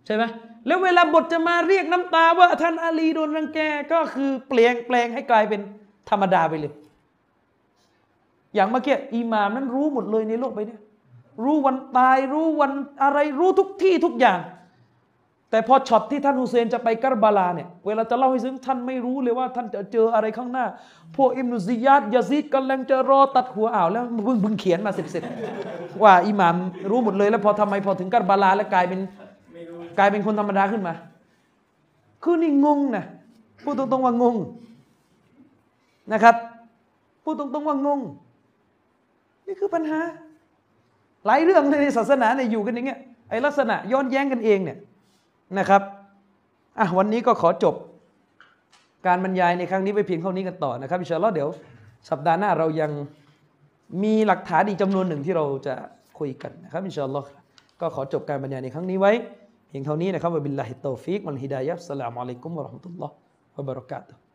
ใช่ไหม แล้วเวลาบทจะมาเรียกน้ำตาว่าท่านอาลีโดนรังแกก็คือเปลี่ยนแปลงให้กลายเป็นธรรมดาไปเลย อย่างเมื่อกี้อิหมามนั้นรู้หมดเลยในโลกไปเนี่ยรู้วันตายรู้วันอะไรรู้ทุกที่ทุกอย่าง แต่พอช็อตที่ท่านฮุเซนจะไปกัรบาลาเนี่ยเวลาจะเล่าให้ซึ้งท่านไม่รู้เลยว่า ท่านจะเจออะไรข้างหน้า พวกอิมนุซิยาดยาซีดกำลังจะรอตัดหัวอ่าวแล้วเพิ่งเพิ่งเขียนมาเสร็จๆว่าอิหมามรู้หมดเลยแล้วพอทำไมพอถึงกัรบาลาแล้วกลายเป็น กลายเป็นคนธรรมดาขึ้นมา คือนี่งงนะพูดตรงๆว่างงนะครับ พูดตรงๆว่างง นี่คือปัญหา หลายเรื่องในศาสนาเนี่ยอยู่กันอย่างเงี้ยไอ้ลักษณะย้อนแย้งกันเองเนี่ยนะครับอะวันนี้ก็ขอจบ การบรรยายในครั้งนี้ไปเพียงเท่านี้กันต่อนะครับอิชาอัลลอฮ์เดี๋ยวสัปดาห์หน้าเรายังมีหลักฐานอีกจำนวนหนึ่งที่เราจะคุยกันนะครับอินชาอัลลอฮ์ก็ขอจบการบรรยายในครั้งนี้ไว้ เพียงเท่านี้นะครับوبالله التوفيق والهداية السلام عليكم ورحمة الله وبركاته